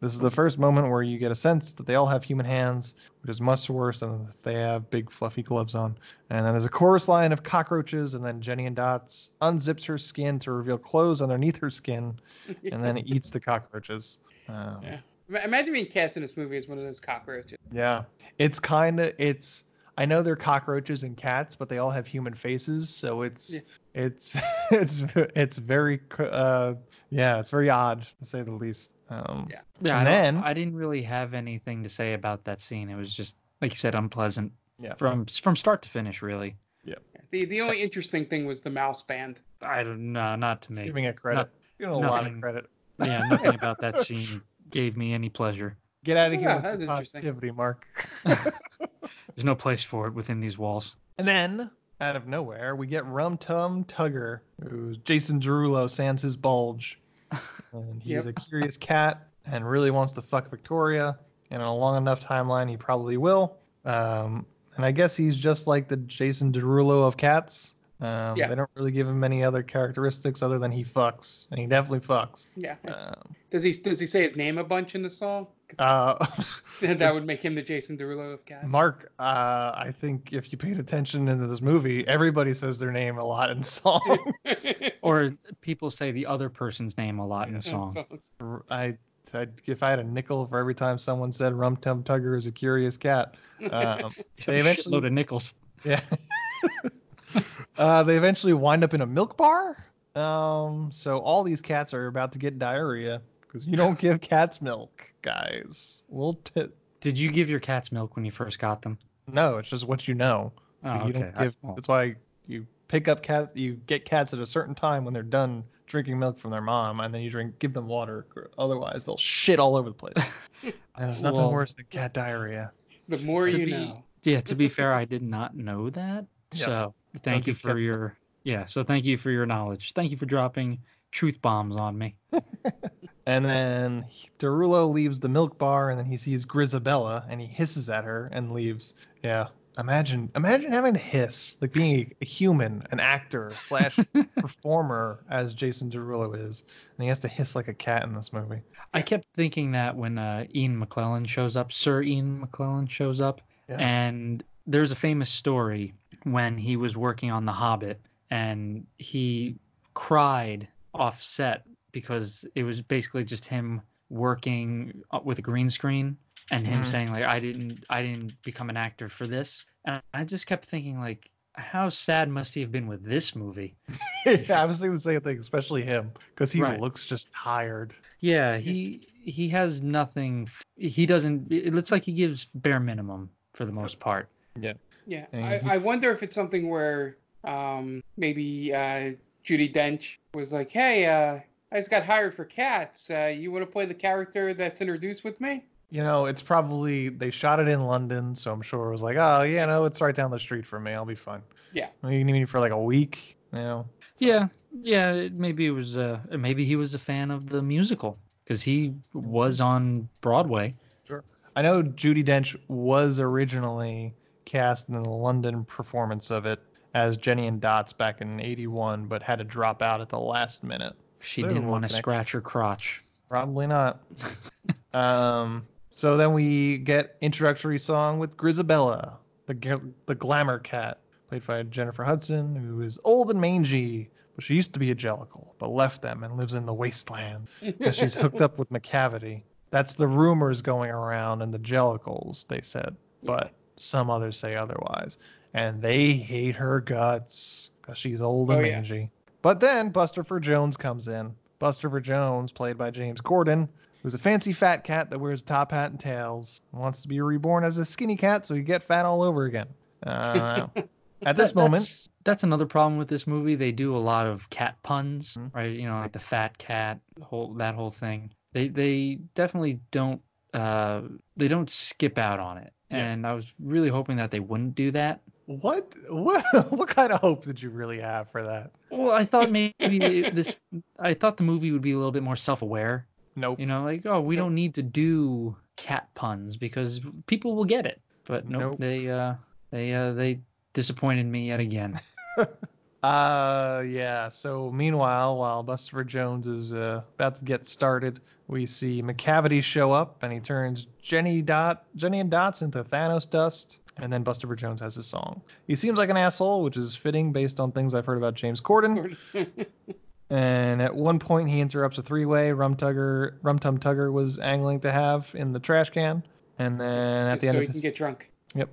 This is the first moment where you get a sense that they all have human hands, which is much worse than if they have big fluffy gloves on. And then there's a chorus line of cockroaches, and then Jennyanydots unzips her skin to reveal clothes underneath her skin, and then eats the cockroaches. Um, Yeah. Ima- Imagine being cast in this movie as one of those cockroaches. Yeah. It's kind of it's I know they're cockroaches and cats, but they all have human faces, so it's Yeah. it's it's it's very uh yeah, it's very odd to say the least. Um Yeah. Yeah, and I, then- I didn't really have anything to say about that scene. It was just like you said, unpleasant yeah. from from start to finish, really. Yeah. The the only interesting thing was the mouse band. I don't know, not to me. giving it credit. Not- giving it a lot of credit. Yeah, nothing about that scene gave me any pleasure. Get out of here Yeah, with the positivity, Mark. There's no place for it within these walls. and then out of nowhere, we get Rum Tum Tugger, who's Jason Derulo sans his bulge. And he's Yep. a curious cat and really wants to fuck Victoria. And in a long enough timeline, he probably will. Um, and I guess he's just like the Jason Derulo of cats. Um, Yeah. They don't really give him any other characteristics other than he fucks, and he definitely fucks. Yeah. Um, Does he does he say his name a bunch in the song? uh, that would make him the Jason Derulo of cats. Mark, uh, I think if you paid attention into this movie, everybody says their name a lot in songs. Or people say the other person's name a lot in the song. I, I, if I had a nickel for every time someone said Rum Tum Tugger is a curious cat, um, they eventually, Load of nickels. yeah, uh, they eventually wind up in a milk bar. Um, so all these cats are about to get diarrhea because you don't give cats milk, guys. Little tit. Did you give your cats milk when you first got them? No, it's just what you know. Oh, you okay. don't I- well, That's why you pick up cats. You get cats at a certain time when they're done drinking milk from their mom, and then you drink, give them water. Otherwise, they'll shit all over the place. and there's nothing Well- worse than cat diarrhea. The more you be- know. yeah, to be fair, I did not know that. Yes. So thank you you for your yeah. So thank you for your knowledge. Thank you for dropping truth bombs on me. And then Derulo leaves the milk bar, and then he sees Grisabella, and he hisses at her and leaves. Yeah. Imagine, imagine having to hiss, like being a, a human, an actor slash performer as Jason Derulo is, and he has to hiss like a cat in this movie. I kept thinking that when uh, Ian McKellen shows up, Sir Ian McKellen shows up, Yeah. and there's a famous story when he was working on The Hobbit and he cried off set because it was basically just him working uh, with a green screen and him Mhm. saying like I didn't I didn't become an actor for this and I just kept thinking like how sad must he have been with this movie yeah, I was thinking the same thing, especially him, because he Right. looks just tired. Yeah, he he has nothing. He doesn't. It looks like he gives bare minimum for the most part. Yeah. And I, he- I wonder if it's something where um maybe uh Judi Dench was like, Hey, uh I just got hired for cats. Uh, you want to play the character that's introduced with me? You know, it's probably they shot it in London, so I'm sure it was like, oh yeah, no, it's right down the street from me. I'll be fine. Yeah. You need me for like a week, you know. Yeah, yeah. Maybe it was. Uh, maybe he was a fan of the musical because he was on Broadway. Sure. I know Judi Dench was originally cast in the London performance of it as Jennyanydots back in '81, but had to drop out at the last minute. She They're didn't want to scratch her crotch. Probably not. um, so then we get introductory song with Grisabella, the the glamour cat, played by Jennifer Hudson, who is old and mangy, but she used to be a Jellicle, but left them and lives in the wasteland because she's hooked up with Macavity. That's the rumors going around and the Jellicles, they said. But some others say otherwise. And they hate her guts because she's old and Oh, yeah. mangy. But then Bustopher Jones comes in. Bustopher Jones, played by James Corden, who's a fancy fat cat that wears a top hat and tails, and wants to be reborn as a skinny cat so he get fat all over again. Uh, at this That- moment, that's, that's another problem with this movie. They do a lot of cat puns, Mhm. right? You know, like the fat cat, whole that whole thing. They they definitely don't uh they don't skip out on it. Yeah. And I was really hoping that they wouldn't do that. what what what kind of hope did you really have for that? Well, I thought maybe this I thought the movie would be a little bit more self-aware. Nope. You know, like oh, we don't need to do cat puns because people will get it. But nope, Nope. they uh they uh they disappointed me yet again. Uh, yeah. So meanwhile, while Buster Jones is uh, about to get started, we see Macavity show up, and he turns Jenny Dot, Jennyanydots into Thanos dust. And then Buster Jones has his song. He seems like an asshole, which is fitting based on things I've heard about James Corden. And at one point, he interrupts a three-way Rum Tugger, Rum Tum Tugger was angling to have in the trash can. And then at Just the end so he can get drunk. Yep.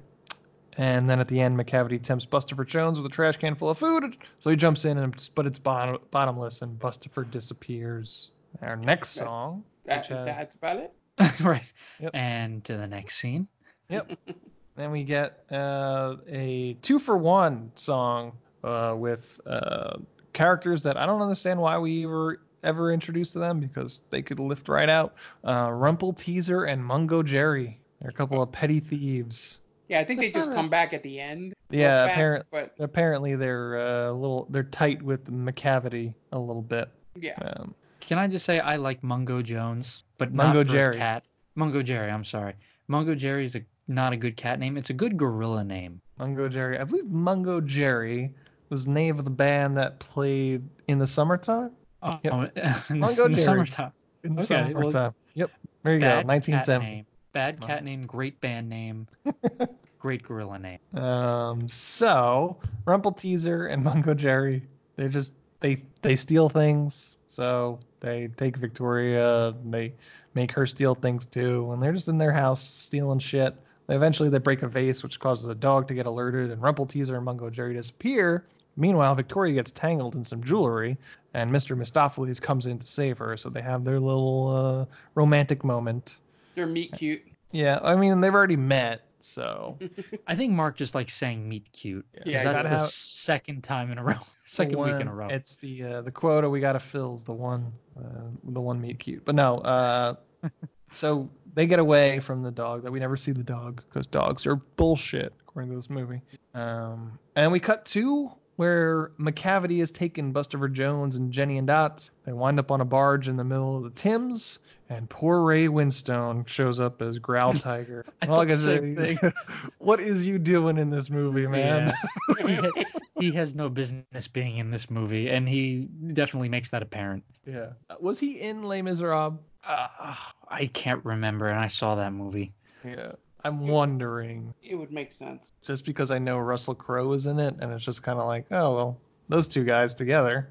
And then at the end, Macavity tempts Bustopher Jones with a trash can full of food. So he jumps in, and but it's bottom, bottomless, and Bustopher disappears. Our next That's- song. That, which, uh, that's about it. right. Yep. And to the next scene. Yep. then we get uh, a two for one song uh, with uh, characters that I don't understand why we were ever introduced to them because they could lift right out. Uh, Rumpleteazer and Mungo Jerry. They're a couple of petty thieves. Yeah, I think they just not a- come back at the end. Yeah, real fast, apparent- But Apparently they're uh, a little they're tight with Macavity a little bit. yeah, Um, Can I just say I like Mungo Jones, but Mungo not for Jerry. a cat. Mungo Jerry, I'm sorry. Mungo Jerry is a not a good cat name. It's a good gorilla name. Mungo Jerry. I believe Mungo Jerry was the name of the band that played in the summertime. Oh, Yep. in, Mungo the, in the summertime. In the Okay, well, summertime. yep. There you go. Bad cat 1970. name. Bad cat name. Great band name. great gorilla name. Um, so Rumpleteazer and Mungo Jerry, they just they they steal things. So they take Victoria, they make her steal things too, and they're just in their house stealing shit. They eventually they break a vase, which causes a dog to get alerted, and Rumpleteazer and Mungo Jerry disappear. Meanwhile, Victoria gets tangled in some jewelry, and Mr. Mistoffelees comes in to save her. So they have their little uh, romantic moment. they're meet cute. Yeah, I mean they've already met, so I think Mark just likes saying meet cute. Yeah, that's the have- second time in a row. Second week in a row. It's the uh, the quota we gotta fill is the one uh, the one meet cute. But no, uh, so they get away from the dog. That we never see the dog because dogs are bullshit according to this movie. Um, and we cut to where Macavity has taken Bustopher Jones and Jennyanydots. They wind up on a barge in the middle of the Thames. And poor Ray Winstone shows up as Growl Tiger. I Well, like I thought the same what is you doing in this movie, man? Yeah. he, he has no business being in this movie, and he definitely makes that apparent. Yeah. Uh, Was he in Les Miserables? Uh, I can't remember, and I saw that movie. Yeah. I'm wondering, It would make sense. just because I know Russell Crowe is in it, and it's just kind of like, oh well, those two guys together,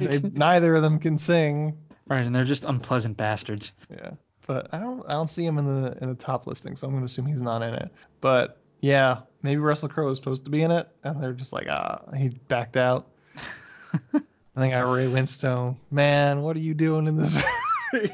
they, neither of them can sing. Right, and they're just unpleasant bastards. Yeah. But I don't, I don't see him in the in the top listing, so I'm gonna assume he's not in it. But yeah, maybe Russell Crowe was supposed to be in it, and they're just like, ah, he backed out. I think I Ray Winstone. Man, what are you doing in this? movie?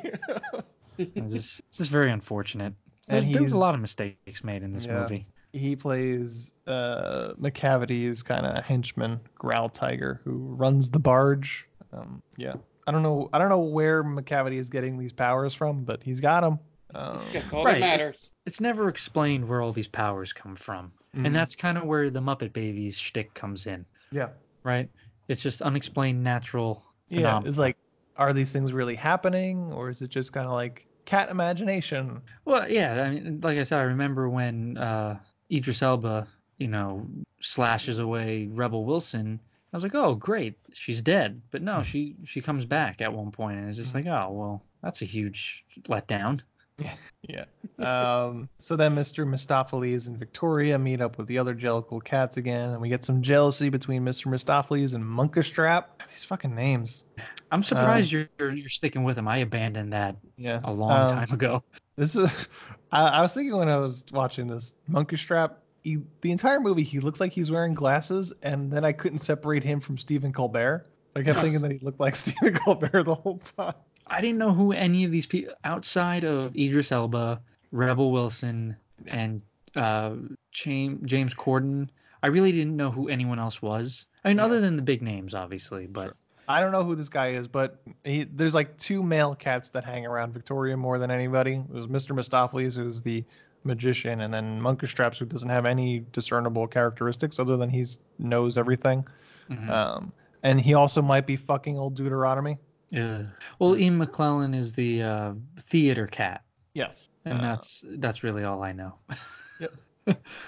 It's just, it's just very unfortunate. And There's, there's a lot of mistakes made in this Yeah. movie. he plays uh, Macavity's kind of henchman, Growltiger, who runs the barge. Um, yeah, I don't know. I don't know where Macavity is getting these powers from, but he's got them. Um, That's all Right. that matters. It's never explained where all these powers come from, Mhm. and that's kind of where the Muppet Babies shtick comes in, yeah, right? It's just unexplained natural yeah. phenomena. It's like, are these things really happening, or is it just kind of like cat imagination? Well, yeah, I mean, like I said, I remember when uh, Idris Elba, you know, slashes away Rebel Wilson. I was like, oh, great, she's dead. But no, she she comes back at one point, and it's just like, oh, well, that's a huge letdown. Yeah. yeah. Um, so then Mr. Mistoffelees and Victoria meet up with the other Jellicle cats again, and we get some jealousy between Mr. Mistoffelees and Munkustrap. these fucking names. I'm surprised you're you're sticking with him. I abandoned that Yeah. a long Um, time ago. This is. I, I was thinking when I was watching this monkey strap. He, the entire movie, he looks like he's wearing glasses, and then I couldn't separate him from Stephen Colbert. I kept thinking that he looked like Stephen Colbert the whole time. I didn't know who any of these people outside of Idris Elba, Rebel Wilson, and uh, James James Corden. I really didn't know who anyone else was. I mean, other than the big names, obviously. But I don't know who this guy is, but he, there's like two male cats that hang around Victoria more than anybody. It was Mr. Mistoffelees, who's the magician, and then Monkish Straps, who doesn't have any discernible characteristics other than he knows everything. mhm. Um, and he also might be fucking old Deuteronomy. Uh, well, Ian McKellen is the uh, theater cat, Yes. and Uh, that's that's really all I know.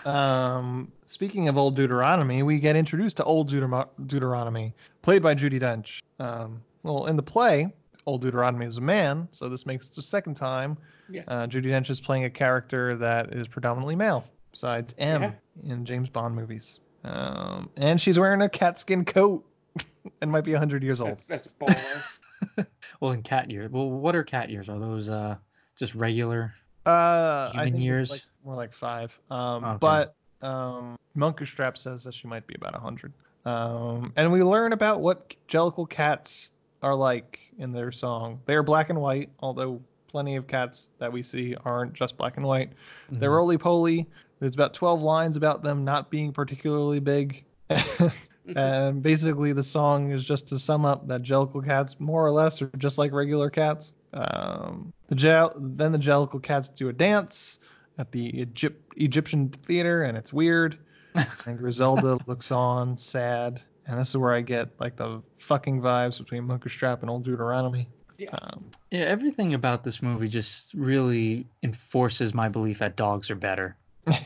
Um, speaking of old Deuteronomy, we get introduced to old Deuteronomy, Deuteronomy played by Judi Dench. Um, well, in the play, old Deuteronomy is a man, so this makes it the second time Yes. uh, Judi Dench is playing a character that is predominantly male, besides M Yeah. in James Bond movies. Um, and she's wearing a catskin coat and might be 100 years old. that's that's baller. well, in cat years, well, what are cat years? Are those uh just regular? Uh, I Human think years? it's like more like five. Um, Okay. but um, Monkish Strap says that she might be about 100. Um, and we learn about what Jellicle cats are like in their song. They are black and white, although plenty of cats that we see aren't just black and white. They're Mhm. roly poly. There's about 12 lines about them not being particularly big. and basically, the song is just to sum up that Jellicle cats, more or less, are just like regular cats. Um, the gel- then the Jellicle cats do a dance at the Egypt- Egyptian theater, and it's weird. and Griselda looks on, sad. And this is where I get like the fucking vibes between Monkish Strap and Old Deuteronomy. Yeah. Um, Yeah, everything about this movie just really enforces my belief that dogs are better. there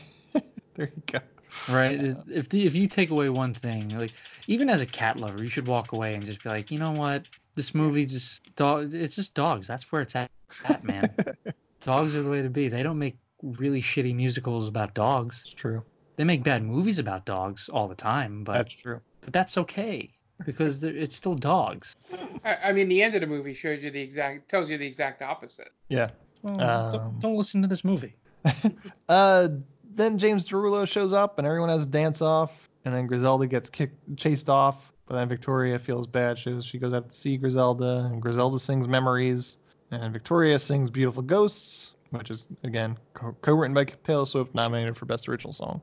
you go. Right? It- If the, if you take away one thing, like even as a cat lover, you should walk away and just be like, you know what? This movie just dog. It's just dogs. That's where it's at, at man. dogs are the way to be. They don't make really shitty musicals about dogs. It's true. They make bad movies about dogs all the time, but That's true. But that's okay because it's still dogs. I, I mean, the end of the movie shows you the exact, tells you the exact opposite. Yeah. Well, Um, don't, don't listen to this movie. Uh, then James Derulo shows up and everyone has a dance off, and then Griselda gets kicked, chased off. But then Victoria feels bad. She, she goes out to see Griselda, and Griselda sings Memories, and Victoria sings Beautiful Ghosts, which is again co-written by Taylor Swift, nominated for Best Original Song.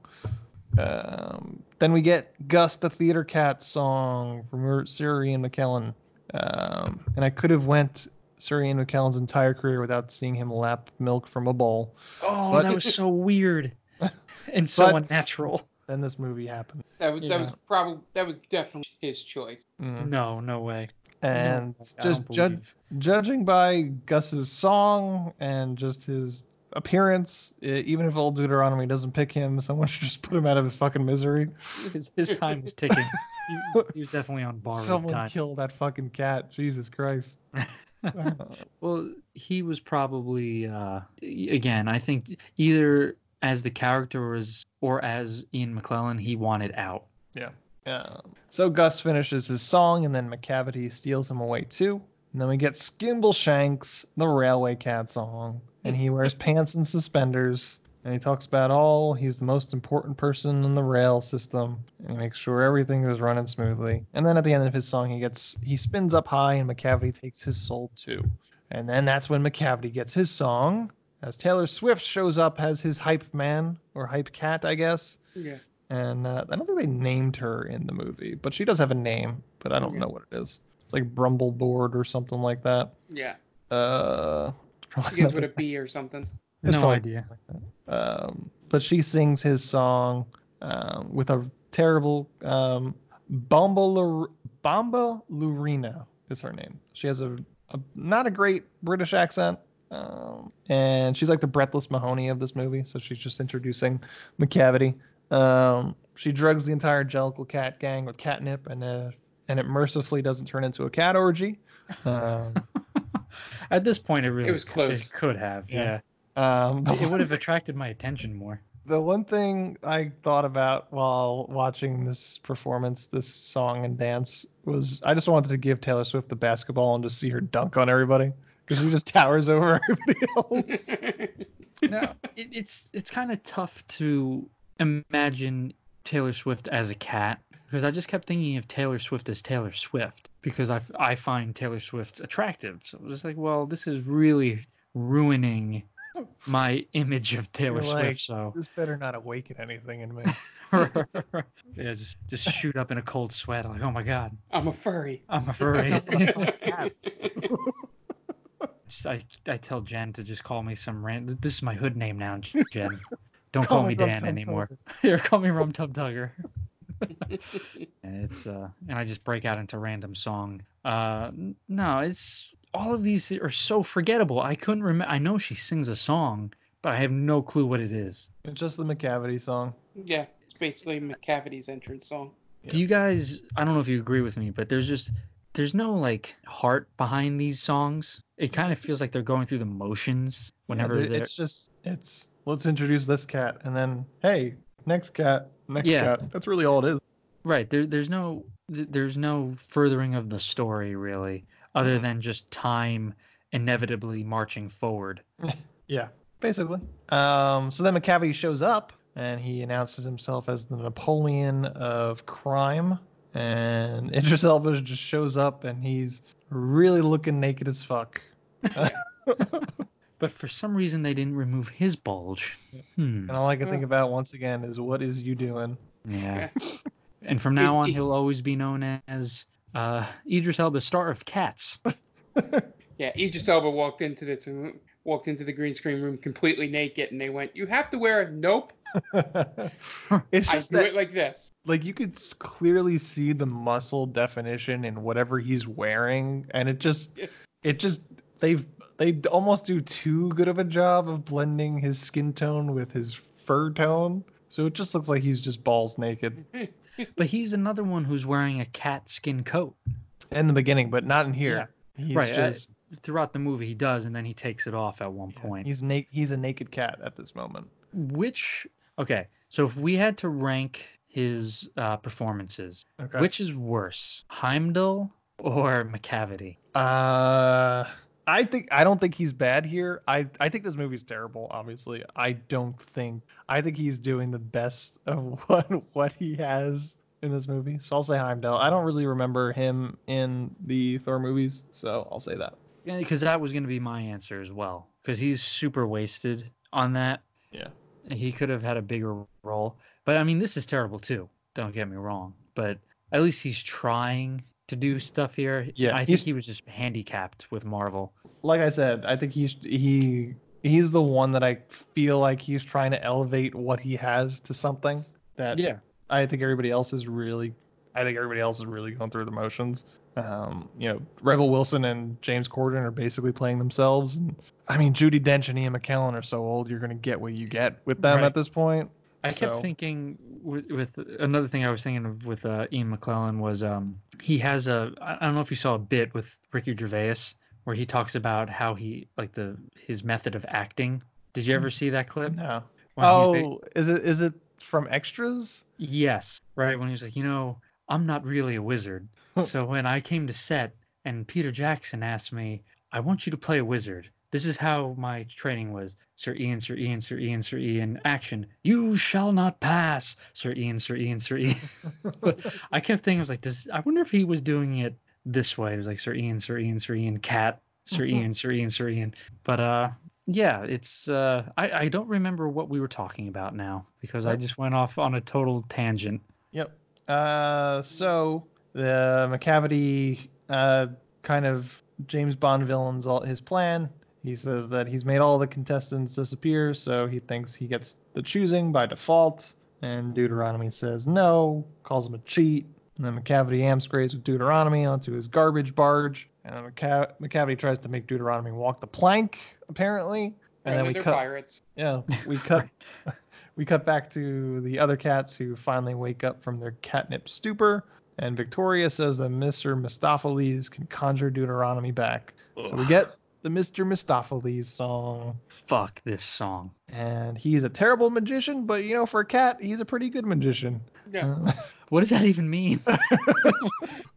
Um, then we get Gus the Theater Cat song from Sir Ian McKellen. Um, and I could have went Sir Ian McKellen's entire career without seeing him lap milk from a bowl. Oh, But- that was so weird and so But- unnatural. Then this movie happened. That was Yeah. that was probably that was definitely his choice. Mm. No, no way. And No, just don't jud- judging by Gus's song and just his appearance, even if old Deuteronomy doesn't pick him, someone should just put him out of his fucking misery. His, his time is ticking. he, he was definitely on borrowed Someone time. kill that fucking cat. Jesus Christ. Well, he was probably uh, again. I think either as the character was or as Ian McKellen, he wanted out. Um, so Gus finishes his song, and then Macavity steals him away too. And then we get Skimbleshanks, the Railway Cat song, and he wears pants and suspenders. And he talks about all he's the most important person in the rail system, and he makes sure everything is running smoothly. And then at the end of his song, he gets he spins up high, and Macavity takes his soul too. And then that's when Macavity gets his song, as Taylor Swift shows up as his hype man or hype cat, I guess Yeah. and uh, I don't think they named her in the movie, but she does have a name, but I don't Okay. know what it is. It's like Brumbleboard or something like that. Yeah. Uh, probably begins with a nothing- or something. it's no probably idea. Um, but she sings his song um, with a terrible um, Bomba Bomba Lurina is her name. She has a, a not a great British accent. Um, and she's like the breathless Mahoney of this movie, so she's just introducing Macavity. Um, she drugs the entire Jellicle cat gang with catnip, and uh, and it mercifully doesn't turn into a cat orgy. Um, At this point, it really it was close. It could have, Yeah. yeah. um, it would have attracted my attention more. The one thing I thought about while watching this performance, this song and dance, was I just wanted to give Taylor Swift the basketball and just see her dunk on everybody because she just towers over everybody else. now, it, it's it's kind of tough to imagine Taylor Swift as a cat because I just kept thinking of Taylor Swift as Taylor Swift because I, I find Taylor Swift attractive. So I was just like, well, this is really ruining my image of Taylor You're Swift. like, so This better not awaken anything in me. yeah, just just shoot up in a cold sweat. Like, oh my god, I'm a furry. I'm a furry. Just, I I tell Jen to just call me some random. This is my hood name now, Jen. Don't Call call, me me Dan Tum anymore. Here, call me Rum Tum Tugger. And it's uh, and I just break out into random song. Uh, no, it's all of these are so forgettable. I couldn't remember. I know she sings a song, but I have no clue what it is. It's just the Macavity song. Yeah, it's basically Macavity's entrance song. Do you guys? I don't know if you agree with me, but there's just there's no like heart behind these songs. It kind of feels like they're going through the motions whenever Yeah, they're. it's just it's let's introduce this cat and then hey next cat next Yeah. That's really all it is. Right. There, there's no there's no furthering of the story really, other Mm-hmm. than just time inevitably marching forward. Yeah, basically. Um, so then Macavity shows up and he announces himself as the Napoleon of crime. And Idris Elba just shows up and he's really looking naked as fuck. But for some reason they didn't remove his bulge. Hmm. And all I can think about once again is what is you doing? Yeah. and from now on he'll always be known as uh, Idris Elba, star of Cats. Yeah, Idris Elba walked into this and walked into the green screen room completely naked, and they went, "You have to wear." it." Nope, it's I just do that, it like this. like you could clearly see the muscle definition in whatever he's wearing and it just it just they've they almost do too good of a job of blending his skin tone with his fur tone so it just looks like he's just balls naked But he's another one who's wearing a cat skin coat. in the beginning but not in here he's right. uh, throughout the movie he does, and then he takes it off at one point. he's na- he's a naked cat at this moment Which okay, so if we had to rank his uh, performances, okay which is worse, Heimdall or Macavity? Uh, I think I don't think he's bad here. I I think this movie's terrible. Obviously, I don't think I think he's doing the best of what what he has in this movie. So I'll say Heimdall. I don't really remember him in the Thor movies, so I'll say that. Yeah, Because that was going to be my answer as well. Because he's super wasted on that. Yeah. He could have had a bigger role. But I mean, this is terrible too. Don't get me wrong. But at least he's trying to do stuff here. Yeah, I think he was just handicapped with Marvel. Like I said, I think he's he he's the one that I feel like he's trying to elevate what he has to something that Yeah. I think everybody else is really, I think everybody else is really going through the motions. Um, you know, Rebel Wilson and James Corden are basically playing themselves. And I mean, Judi Dench and Ian McKellen are so old, you're going to get what you get with them Right. at this point. I So- kept thinking with, with another thing I was thinking of with uh, Ian McKellen was um he has a I don't know if you saw a bit with Ricky Gervais where he talks about how he like the his method of acting. Did you ever see that clip? No. When he's Oh, is it is it from extras? Yes, right. When he was like, you know, I'm not really a wizard. so when I came to set and Peter Jackson asked me, I want you to play a wizard. This is how my training was. Sir Ian, Sir Ian, Sir Ian, Sir Ian, action. You shall not pass. Sir Ian, Sir Ian, Sir Ian. I kept thinking, I was like, does, I wonder if he was doing it this way. It was like Sir Ian, Sir Ian, Sir Ian, cat, Sir Ian, Sir Ian, Sir Ian. But uh, yeah, it's uh, I, I don't remember what we were talking about now because I just went off on a total tangent. Yep. Uh, so the Macavity uh, kind of James Bond villains all his plan. He says that he's made all the contestants disappear, so he thinks he gets the choosing by default. And Deuteronomy says no, calls him a cheat. And then Macavity amscrates with Deuteronomy onto his garbage barge. And McCa- Macavity tries to make Deuteronomy walk the plank, apparently. And then we cut. pirates. Yeah, we cut we cut back to the other cats who finally wake up from their catnip stupor, and Victoria says that Mr. Mistoffelees can conjure Deuteronomy back. So we get the Mr. Mistoffelees song. Fuck this song. And he's a terrible magician, but you know, for a cat, he's a pretty good magician. Yeah. Uh, What does that even mean?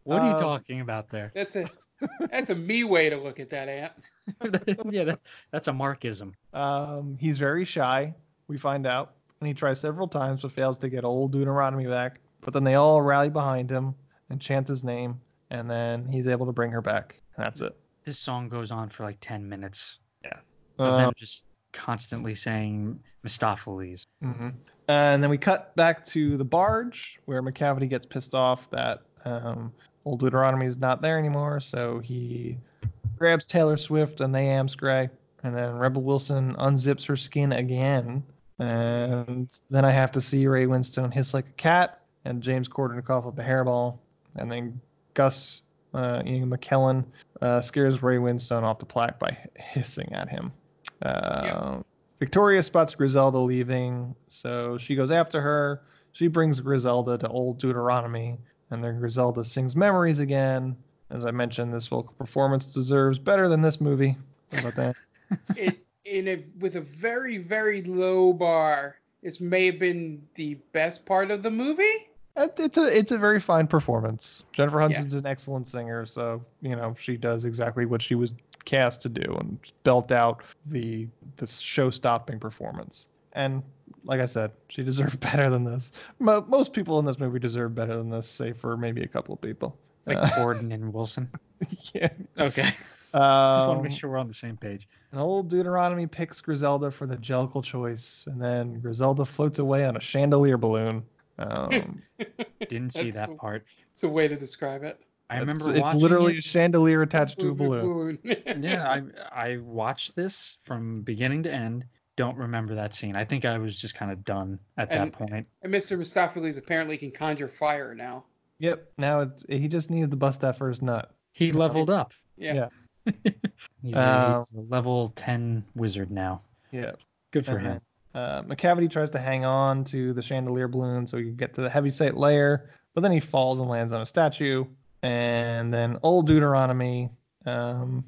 what are you Um, talking about there? That's a that's a me way to look at that ant. yeah, that, that's a Markism. Um, he's very shy, we find out, and he tries several times but fails to get old Deuteronomy back. But then they all rally behind him and chant his name, and then he's able to bring her back. And that's it. This song goes on for like 10 minutes. Yeah. Of Um, them just constantly saying Mistoffelees. hmm And then we cut back to the barge where Macavity gets pissed off that um, old Deuteronomy is not there anymore, so he grabs Taylor Swift and they Amscray, and then Rebel Wilson unzips her skin again, and then I have to see Ray Winstone hiss like a cat, and James Corden cough up a hairball, and then Gus uh, Ian McKellen uh, scares Ray Winstone off the plaque by hissing at him. Uh, Victoria spots Griselda leaving, so she goes after her. She brings Griselda to Old Deuteronomy, and then Griselda sings Memories again. As I mentioned, this vocal performance deserves better than this movie. How about that? It in a with a very very low bar. This may have been the best part of the movie. It- It's a it's a very fine performance. Jennifer Yeah. Hudson's an excellent singer, so you know she does exactly what she was cast to do and belt out the the show-stopping performance. And like I said, she deserved better than this. Mo- most people in this movie deserve better than this, save for maybe a couple of people. Like Uh, Corden and Wilson. yeah. Okay. Just want to Um, make sure we're on the same page. And old Deuteronomy picks Griselda for the Jellicle choice, and then Griselda floats away on a chandelier balloon. Um, Didn't see that the- part. It's a way to describe it. I remember it's watching literally a chandelier attached to a balloon. Yeah, I I watched this from beginning to end. Don't remember that scene. I think I was just kind of done at that point. And Mr. Mistoffelees apparently can conjure fire now. Yep. Now it's, he just needed to bust that first nut. He leveled up. Yeah. Yeah. He's, a, Um, he's a level 10 wizard now. Yeah. Good for And him. Then, Uh, Macavity tries to hang on to the chandelier balloon so he can get to the heaviside layer, but then he falls and lands on a statue. And then old Deuteronomy um,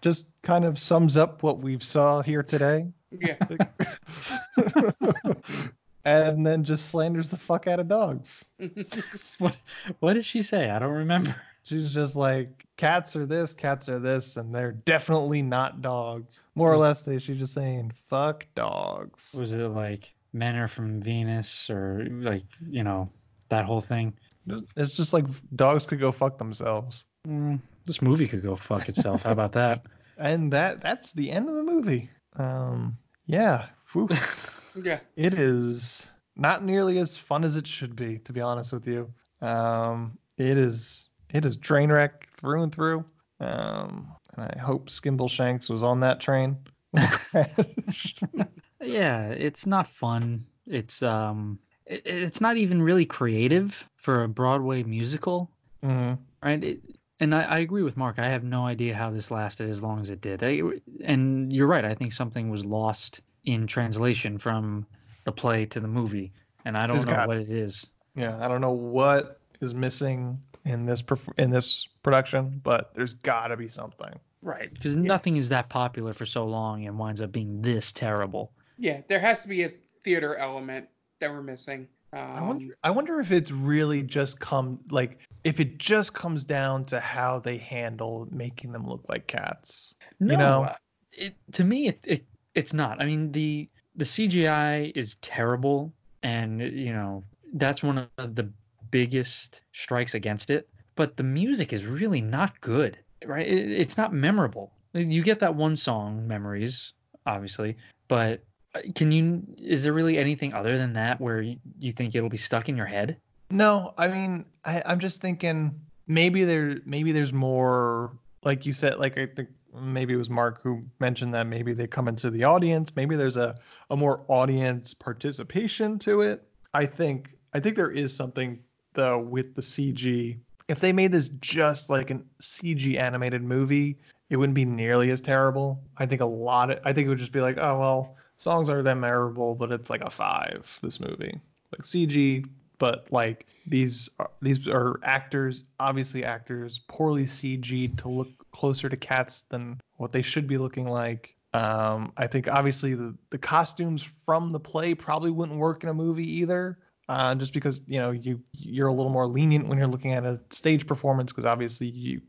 just kind of sums up what we've saw here today. Yeah. and then just slanders the fuck out of dogs. What what did she say? I don't remember. She's just like, cats are this, cats are this, and they're definitely not dogs. More or less, she's just saying, fuck dogs. Was it like men are from Venus or like, you know, that whole thing? It's just like dogs could go fuck themselves. Mm, this movie could go fuck itself. How about that? And that that's the end of the movie. Um, yeah. Yeah. it is not nearly as fun as it should be, to be honest with you. Um, it is it is train wreck through and through. Um, and I hope Skimbleshanks was on that train. when it crashed. Yeah, it's not fun. It's um it, it's not even really creative for a Broadway musical, Mhm. right? It, and I, I agree with Mark. I have no idea how this lasted as long as it did. I, and you're right. I think something was lost in translation from the play to the movie, and I don't There's know got- what it is. Yeah, I don't know what is missing in this in this production, but there's got to be something. Right, because nothing is that popular for so long and winds up being this terrible. Yeah. There has to be a theater element that we're missing. Um, I wonder I wonder if it's really just come like if it just comes down to how they handle making them look like cats. No, You know? uh, it, to me, it, it it's not. I mean, the the CGI is terrible, and you know that's one of the biggest strikes against it. But the music is really not good, right? It, it's not memorable. You get that one song, "Memories," obviously, but uh, can you? Is there really anything other than that where you, you think it'll be stuck in your head? No, I mean I, I'm just thinking maybe there maybe there's more like you said like I think maybe it was Mark who mentioned that maybe they come into the audience maybe there's a, a more audience participation to it. I think I think there is something though with the CG. If they made this just like an CG animated movie, it wouldn't be nearly as terrible. I think a lot of I think it would just be like, oh well, songs aren't that memorable, but it's like a five this movie. Like CG but like these are, these are actors, obviously actors, poorly CG'd to look closer to cats than what they should be looking like. Um, I think obviously the the costumes from the play probably wouldn't work in a movie either. Uh, just because you know you you're a little more lenient when you're looking at a stage performance because obviously you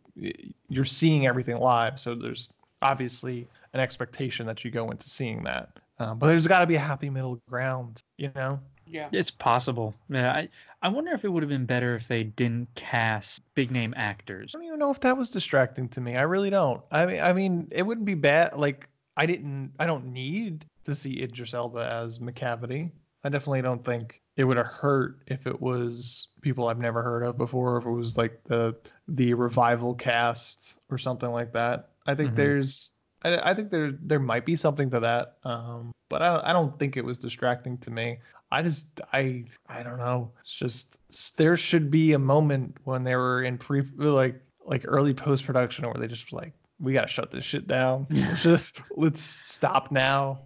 you're seeing everything live so there's obviously an expectation that you go into seeing that um, but there's got to be a happy middle ground you know Yeah. It's possible. Yeah, I I wonder if it would have been better if they didn't cast big name actors. I don't even know if that was distracting to me. I really don't. I mean, I mean, it wouldn't be bad. Like, I didn't, I don't need to see Idris Elba as Macavity. I definitely don't think it would have hurt if it was people I've never heard of before. If it was like the the revival cast or something like that. I think Mhm. there's, I, I think there there might be something to that. Um, but I don't, I don't think it was distracting to me. I just I I don't know. It's just there should be a moment when they were in pre like like early post production where they just like we gotta shut this shit down. Let's just let's stop now.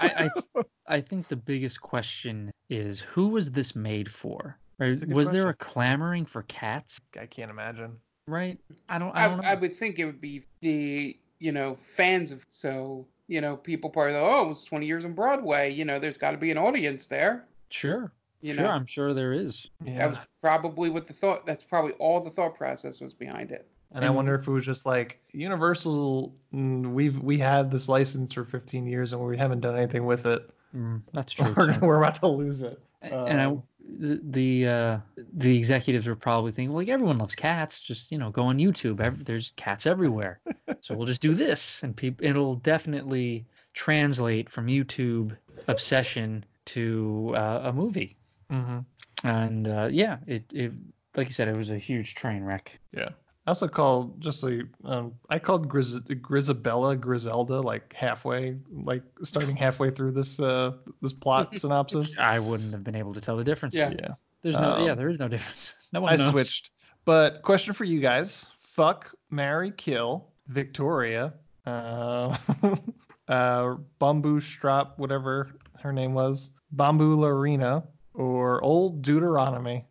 I, I I think the biggest question is who was this made for? Right? It's a good Was there a clamoring for cats? I can't imagine. Right? I don't I I, don't know. I would think it would be the you know fans of so you know people probably go, oh it was 20 years on Broadway you know there's got to be an audience there sure. you sure, know I'm sure there is. Yeah. that was probably what the thought that's probably all the thought process was behind it And I wonder if it was just like Universal. mm, We've we had this license for 15 years and we haven't done anything with it. Mm, that's true. We're, we're about to lose it. and I, Um, the the, uh, the executives were probably thinking, well, like, everyone loves cats. Just you know, go on YouTube. Ev- there's cats everywhere. so we'll just do this, and people, it'll definitely translate from YouTube obsession to uh, a movie. Mm-hmm. And uh, yeah, it, it like you said, it was a huge train wreck. Yeah. I also called just so you- um, I called Grizz, Grizabella Griselda like halfway, like starting halfway through this uh this plot synopsis. I wouldn't have been able to tell the difference. Yeah. Yeah. There's no, Um, yeah, there is no difference. No one I knows. switched. But question for you guys: Fuck, marry, kill Victoria, uh, uh, Bamboo Strap, whatever her name was, Bamboo Larina, or Old Deuteronomy.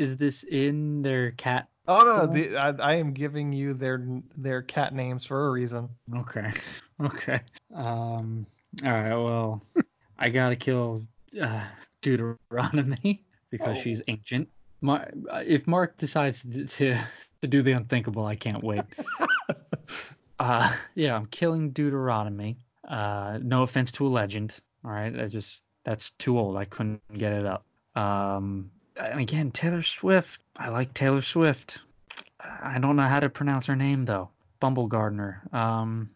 Is this in their cat? Oh no, no the, I, I am giving you their their cat names for a reason. Okay. Okay. Um. All right. Well, I gotta kill uh, Deuteronomy because Oh. she's ancient. My, if Mark decides to, to to do the unthinkable, I can't wait. uh, yeah, I'm killing Deuteronomy. Uh, no offense to a legend. All right, I just that's too old. I couldn't get it up. Um, again, Taylor Swift. I like Taylor Swift. I don't know how to pronounce her name though. Bumble Gardner. Um,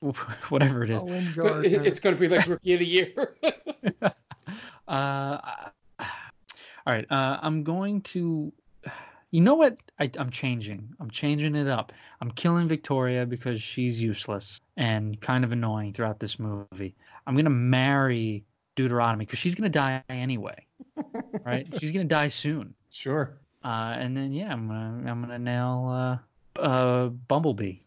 whatever it is. Gardner. it's going to be like rookie of the year Uh, all right. Uh, I'm going to. You know what? I, I'm changing. I'm changing it up. I'm killing Victoria because she's useless and kind of annoying throughout this movie. I'm gonna marry Deuteronomy because she's gonna die anyway, right? she's gonna die soon. Sure. Uh, and then yeah, I'm gonna I'm gonna nail uh, uh, Bumblebee,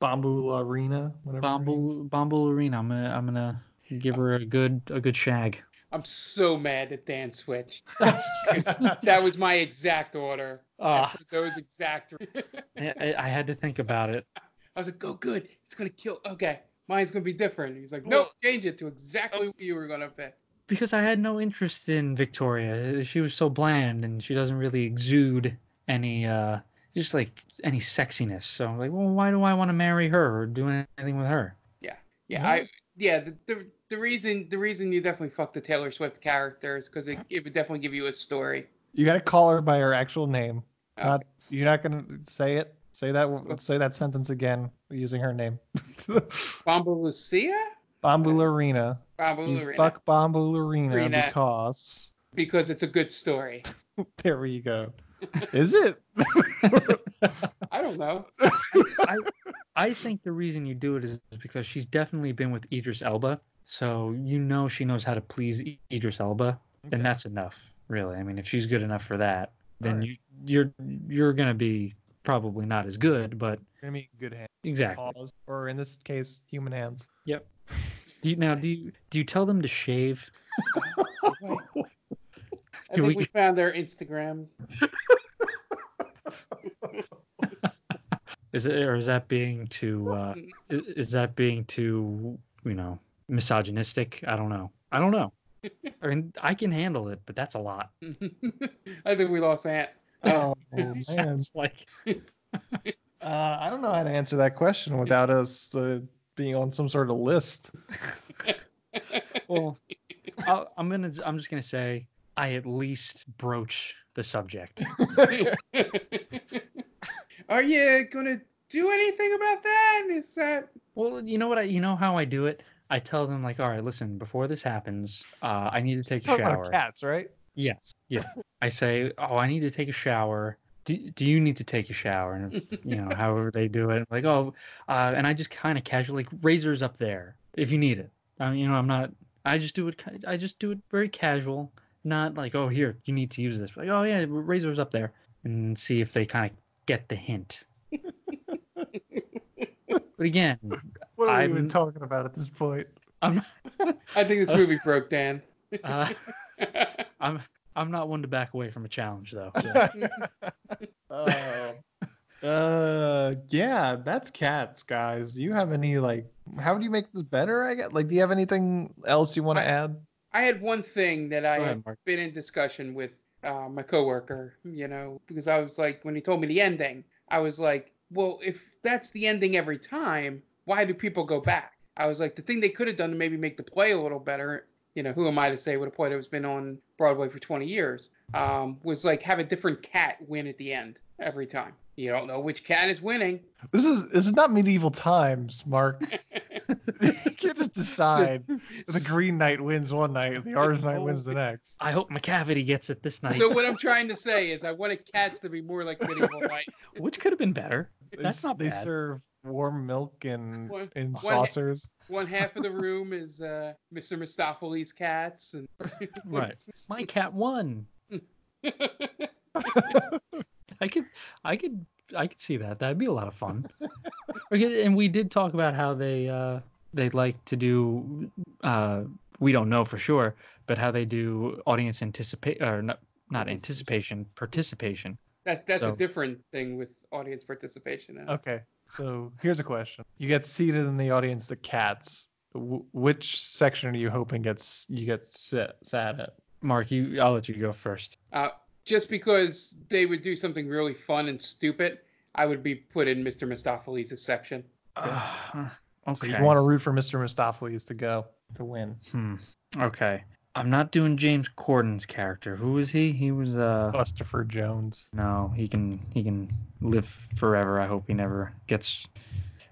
Bamboo Larina, whatever. her name. Bumble Bumble Arena. I'm gonna I'm gonna give her a good a good shag. I'm so mad that Dan switched. that was my exact order Ah. And for those exact I, I, I had to think about it. I was like, "Go good. It's gonna kill." Okay, mine's gonna be different. He's like, "Nope, change it to exactly what you were gonna pick." because I had no interest in Victoria. She was so bland and she doesn't really exude any uh just like any sexiness. So I'm like, well, why do I want to marry her or do anything with her? Yeah, No. I yeah the, the the reason the reason you definitely fuck the Taylor Swift character is because it, it would definitely give you a story. You gotta call her by her actual name. Okay. Not you're not gonna say it. Say that say that sentence again using her name. Bamba Lucia? Bamboo Larina. Bamba You fuck Bamboo Larina Larina. because Because it's a good story. there we go. Is it? I don't know. I I think the reason you do it is because she's definitely been with Idris Elba, so you know she knows how to please Idris Elba, Okay. and that's enough, really. I mean, if she's good enough for that, then Alright. you you're you're gonna be probably not as good, but Gonna be in good hands. exactly. Pause. Or in this case, human hands. Yep. Do you, now do you do you tell them to shave? way. I Do think we- we found their Instagram. Is it or is that being too uh is, is that being too, you know, misogynistic? I don't know. I don't know. I mean, I can handle it, but that's a lot. I think we lost Ant. Oh man. Sounds like Uh, I don't know how to answer that question without us uh, being on some sort of list. well, I'll, I'm gonna I'm just gonna say I at least broach the subject. Are you gonna do anything about that? Is that Well, you know what I you know how I do it? I tell them like, all right, listen, before this happens, uh, I need to take a Talking about shower. cats, right? Yes. Yeah. I say, oh, I need to take a shower. Do, do you need to take a shower? And you know, however they do it, like, oh, uh, and I just kind of casually, like, razors up there if you need it. I mean, you know, I'm not. I just do it. I just do it very casual, not like, oh, here, you need to use this. Like, oh yeah, razors up there, and see if they kind of get the hint. but again, What are we I'm- even talking about at this point? I'm I think this movie broke Dan. uh, I'm I'm not one to back away from a challenge though. So. Oh. Uh, yeah, that's cats, guys. Do you have any like? How would you make this better? I guess. Like, do you have anything else you want to add? I had one thing that I Go had Mark. been in discussion with uh, my coworker, you know, because I was like, when he told me the ending, I was like, well, if that's the ending every time, why do people go back? I was like, the thing they could have done to maybe make the play a little better, you know, who am I to say what a play that has been on Broadway for 20 years, um, was like have a different cat win at the end every time. You don't know which cat is winning. This is this is not medieval times, Mark. you can't just decide the Green Knight wins one night, the Orange Knight wins the next. I hope Macavity gets it this night. So what I'm trying to say is I wanted cats to be more like medieval knights. which could have been better. They, That's not they bad. serve warm milk in One- in saucers. One half of the room is uh, Mr. Mistoffelees' cats, and Right. My cat won. I could, I could, I could see that. That'd be a lot of fun. And we did talk about how they, uh, they like to do. Uh, we don't know for sure, but how they do audience anticipate or not, not anticipation, participation. that, that's So- a different thing with audience participation. in. Okay, so here's a question: You get seated in the audience, the cats. W- which section are you hoping gets you get sit, sat at? Mark, you, I'll let you go first. Uh, just because they would do something really fun and stupid, I would be put in Mr. Mistoffelees' section. Uh, So okay. you want to root for Mr. Mistoffelees to go to win. Hmm. Okay. I'm not doing James Corden's character. Who was he? He was uh. Christopher Jones. No, he can he can live forever. I hope he never gets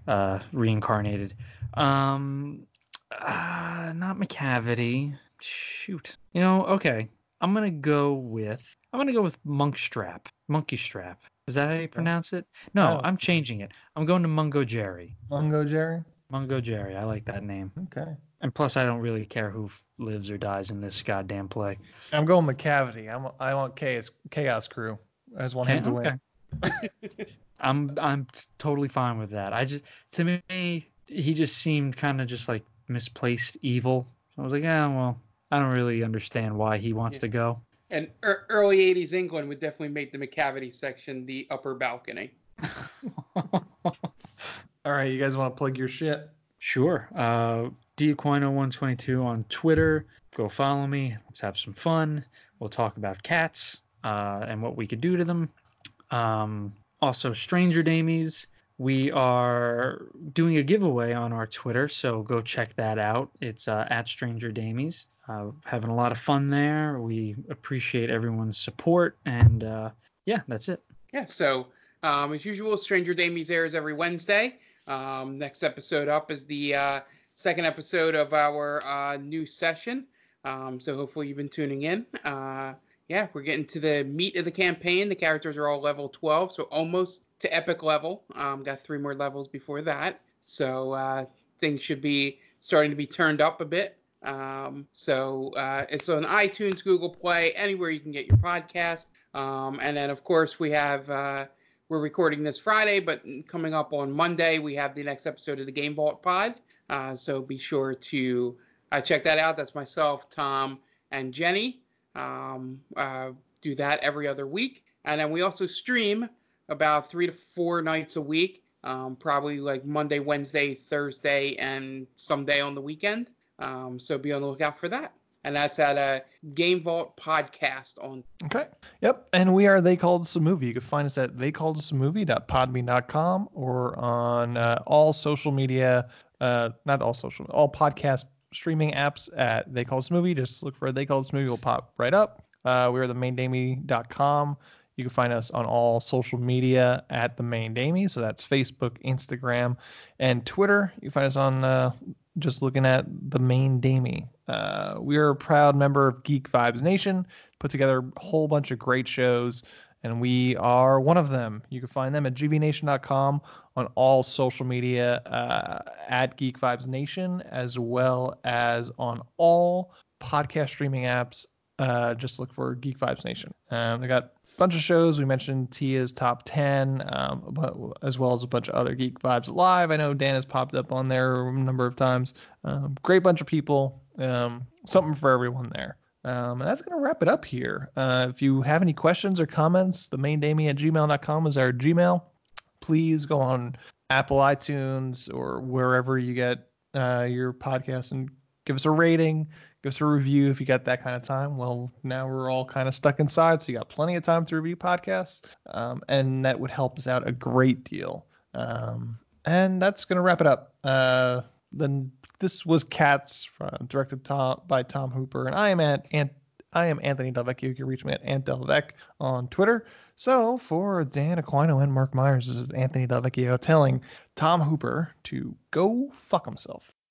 uh reincarnated. Um uh, not Macavity. Shoot. You know, okay. I'm gonna go with I'm gonna go with Monkstrap. Monkey Strap. Is that how you pronounce it? No, Oh. I'm changing it. I'm going to Mungo Jerry. Mungo Jerry. Mungo Jerry. I like that name. Okay. And plus, I don't really care who f- lives or dies in this goddamn play. I'm going Macavity. I'm I want chaos chaos crew. I just want him to win. I'm I'm totally fine with that. I just to me he just seemed kind of just like misplaced evil. So I was like, yeah, well, I don't really understand why he wants Yeah. to go. And er- early 80s England would definitely make the Macavity section the upper balcony. All right, you guys want to plug your shit? Sure. Uh, Diaquino122 on Twitter. Go follow me. Let's have some fun. We'll talk about cats uh, and what we could do to them. Um, also, Stranger Damies. We are doing a giveaway on our Twitter, so go check that out. It's uh, at Stranger Damies. Uh, having a lot of fun there. We appreciate everyone's support, and uh, yeah, that's it. Yeah, so um, as usual, Stranger Damies airs every Wednesday. Um, next episode up is the uh, second episode of our uh, new session. Um, so hopefully you've been tuning in. Uh, yeah, we're getting to the meat of the campaign. The characters are all level 12, so almost to epic level. Um, got three more levels before that. So uh, things should be starting to be turned up a bit. Um, so uh, it's on iTunes, Google Play, anywhere you can get your podcast. Um, and then, of course, we have uh, we're recording this Friday, but coming up on Monday, we have the next episode of the Game Vault Pod. Uh, so be sure to uh, check that out. That's myself, Tom, and Jenny. Um, uh, do that every other week. And then we also stream about three to four nights a week, um, probably like Monday, Wednesday, Thursday, and someday on the weekend. Um, so be on the lookout for that. And that's at a Game Vault podcast on. Okay. Yep. And we are They Called Us a Movie. You can find us at theycalledusamovie.podbean.com or on uh, all social media, uh, not all social, all podcast streaming apps at They Call a Movie. Just look for They Call a Movie. Will pop right up. Uh, we are the maindamey.com. You can find us on all social media at the main Damey. So that's Facebook, Instagram, and Twitter. You can find us on uh, just looking at the main Damey. Uh, we are a proud member of Geek Vibes Nation. Put together a whole bunch of great shows, and we are one of them. You can find them at gvnation.com on all social media uh, at Geek Vibes Nation, as well as on all podcast streaming apps uh, just look for Geek Vibes Nation. Um, they got a bunch of shows. We mentioned Tia's top 10, um, but, as well as a bunch of other Geek Vibes Live. I know Dan has popped up on there a number of times. Um, great bunch of people. Um, something for everyone there. Um, and that's going to wrap it up here. Uh, if you have any questions or comments, the main Damey at gmail.com is our Gmail. Please go on Apple iTunes or wherever you get uh, your podcast and give us a rating give us a review if you got that kind of time. Well, now we're all kind of stuck inside, so you got plenty of time to review podcasts, um, and that would help us out a great deal. Um, and that's gonna wrap it up. Uh, then this was Cats, from, directed Tom, by Tom Hooper, and I am at Ant. I am Anthony Delvecchio. You can reach me at AntDelvec on Twitter. So for Dan Aquino and Mark Myers, this is Anthony Delvecchio telling Tom Hooper to go fuck himself.